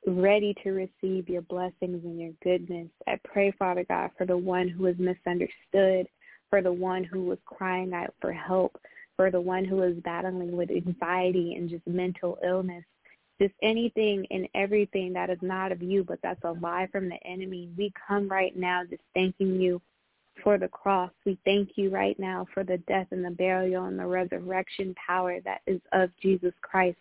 C: ready to receive your blessings and your goodness. I pray, Father God, for the one who is misunderstood, for the one who was crying out for help, for the one who is battling with anxiety and just mental illness. Just anything and everything that is not of you, but that's a lie from the enemy. We come right now just thanking you for the cross. We thank you right now for the death and the burial and the resurrection power that is of Jesus Christ.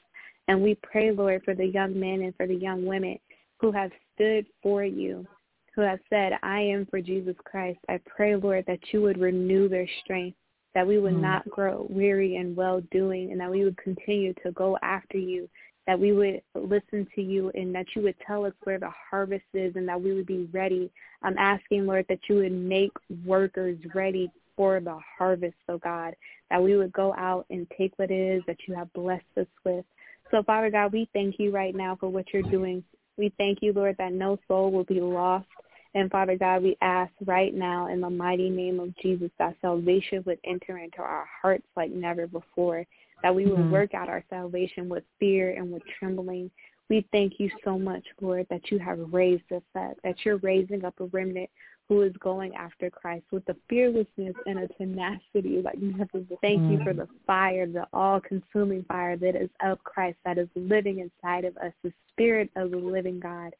C: And we pray, Lord, for the young men and for the young women who have stood for you, who have said, I am for Jesus Christ. I pray, Lord, that you would renew their strength, that we would mm. not grow weary in well-doing, and that we would continue to go after you, that we would listen to you, and that you would tell us where the harvest is, and that we would be ready. I'm asking, Lord, that you would make workers ready for the harvest, oh God, that we would go out and take what it is that you have blessed us with. So, Father God, we thank you right now for what you're doing. We thank you, Lord, that no soul will be lost. And Father God, we ask right now in the mighty name of Jesus that salvation would enter into our hearts like never before, that we would mm-hmm. work out our salvation with fear and with trembling. We thank you so much, Lord, that you have raised us up, that you're raising up a remnant who is going after Christ with a fearlessness and a tenacity like never before. Thank you for the fire, the all-consuming fire that is of Christ, that is living inside of us, the spirit of the living God.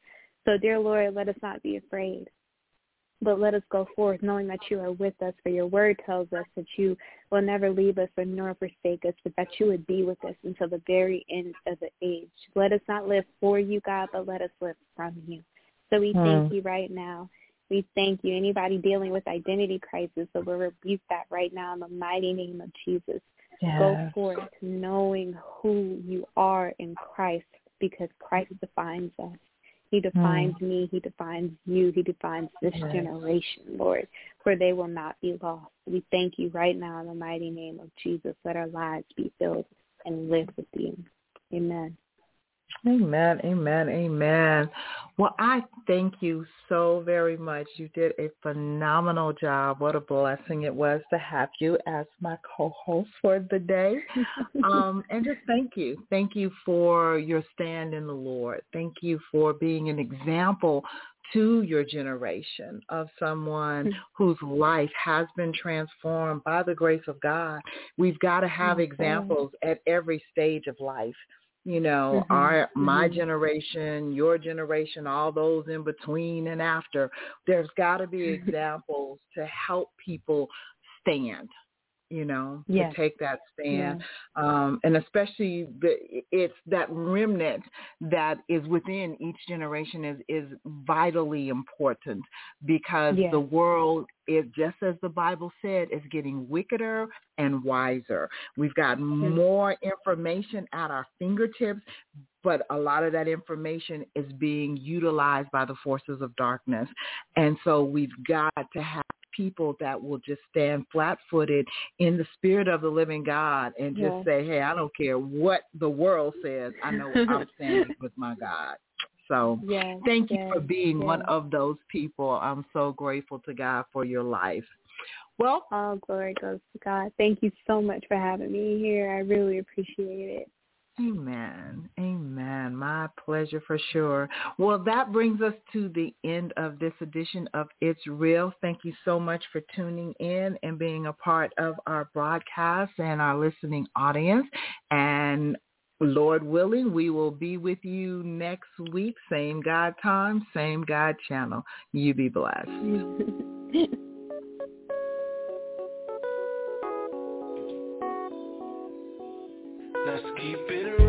C: So, dear Lord, let us not be afraid, but let us go forth knowing that you are with us, for your word tells us that you will never leave us or nor forsake us, but that you would be with us until the very end of the age. Let us not live for you, God, but let us live from you. So we mm. thank you right now we thank you. Anybody dealing with identity crisis, so we rebuke that right now in the mighty name of Jesus. Yes. Go forth knowing who you are in Christ because Christ defines us. He defines mm. me. He defines you. He defines this yes. generation, Lord, for they will not be lost. We thank you right now in the mighty name of Jesus. Let our lives be filled and live with you. Amen.
B: Amen, amen, amen. Well, I thank you so very much. You did a phenomenal job. What a blessing it was to have you as my co-host for the day. um, and just thank you. Thank you for your stand in the Lord. Thank you for being an example to your generation of someone mm-hmm. whose life has been transformed by the grace of God. We've got to have examples at every stage of life you know mm-hmm. our my mm-hmm. generation your generation all those in between and after there's got to be examples to help people stand you know, yes. to take that stand. Yes. Um, and especially the, it's that remnant that is within each generation is, is vitally important because yes. the world is just as the Bible said, is getting wickeder and wiser. We've got more information at our fingertips, but a lot of that information is being utilized by the forces of darkness. And so we've got to have people that will just stand flat-footed in the spirit of the living God and just yes. say, hey, I don't care what the world says. I know I'm standing with my God. So yes, thank you yes, for being one of those people. I'm so grateful to God for your life. Well,
C: all glory goes to God. Thank you so much for having me here. I really appreciate it.
B: Amen. Amen. My pleasure for sure. Well, that brings us to the end of this edition of It's Real. Thank you so much for tuning in and being a part of our broadcast and our listening audience. And Lord willing, we will be with you next week. Same God time, same God channel. You be blessed.
D: Let's keep it real.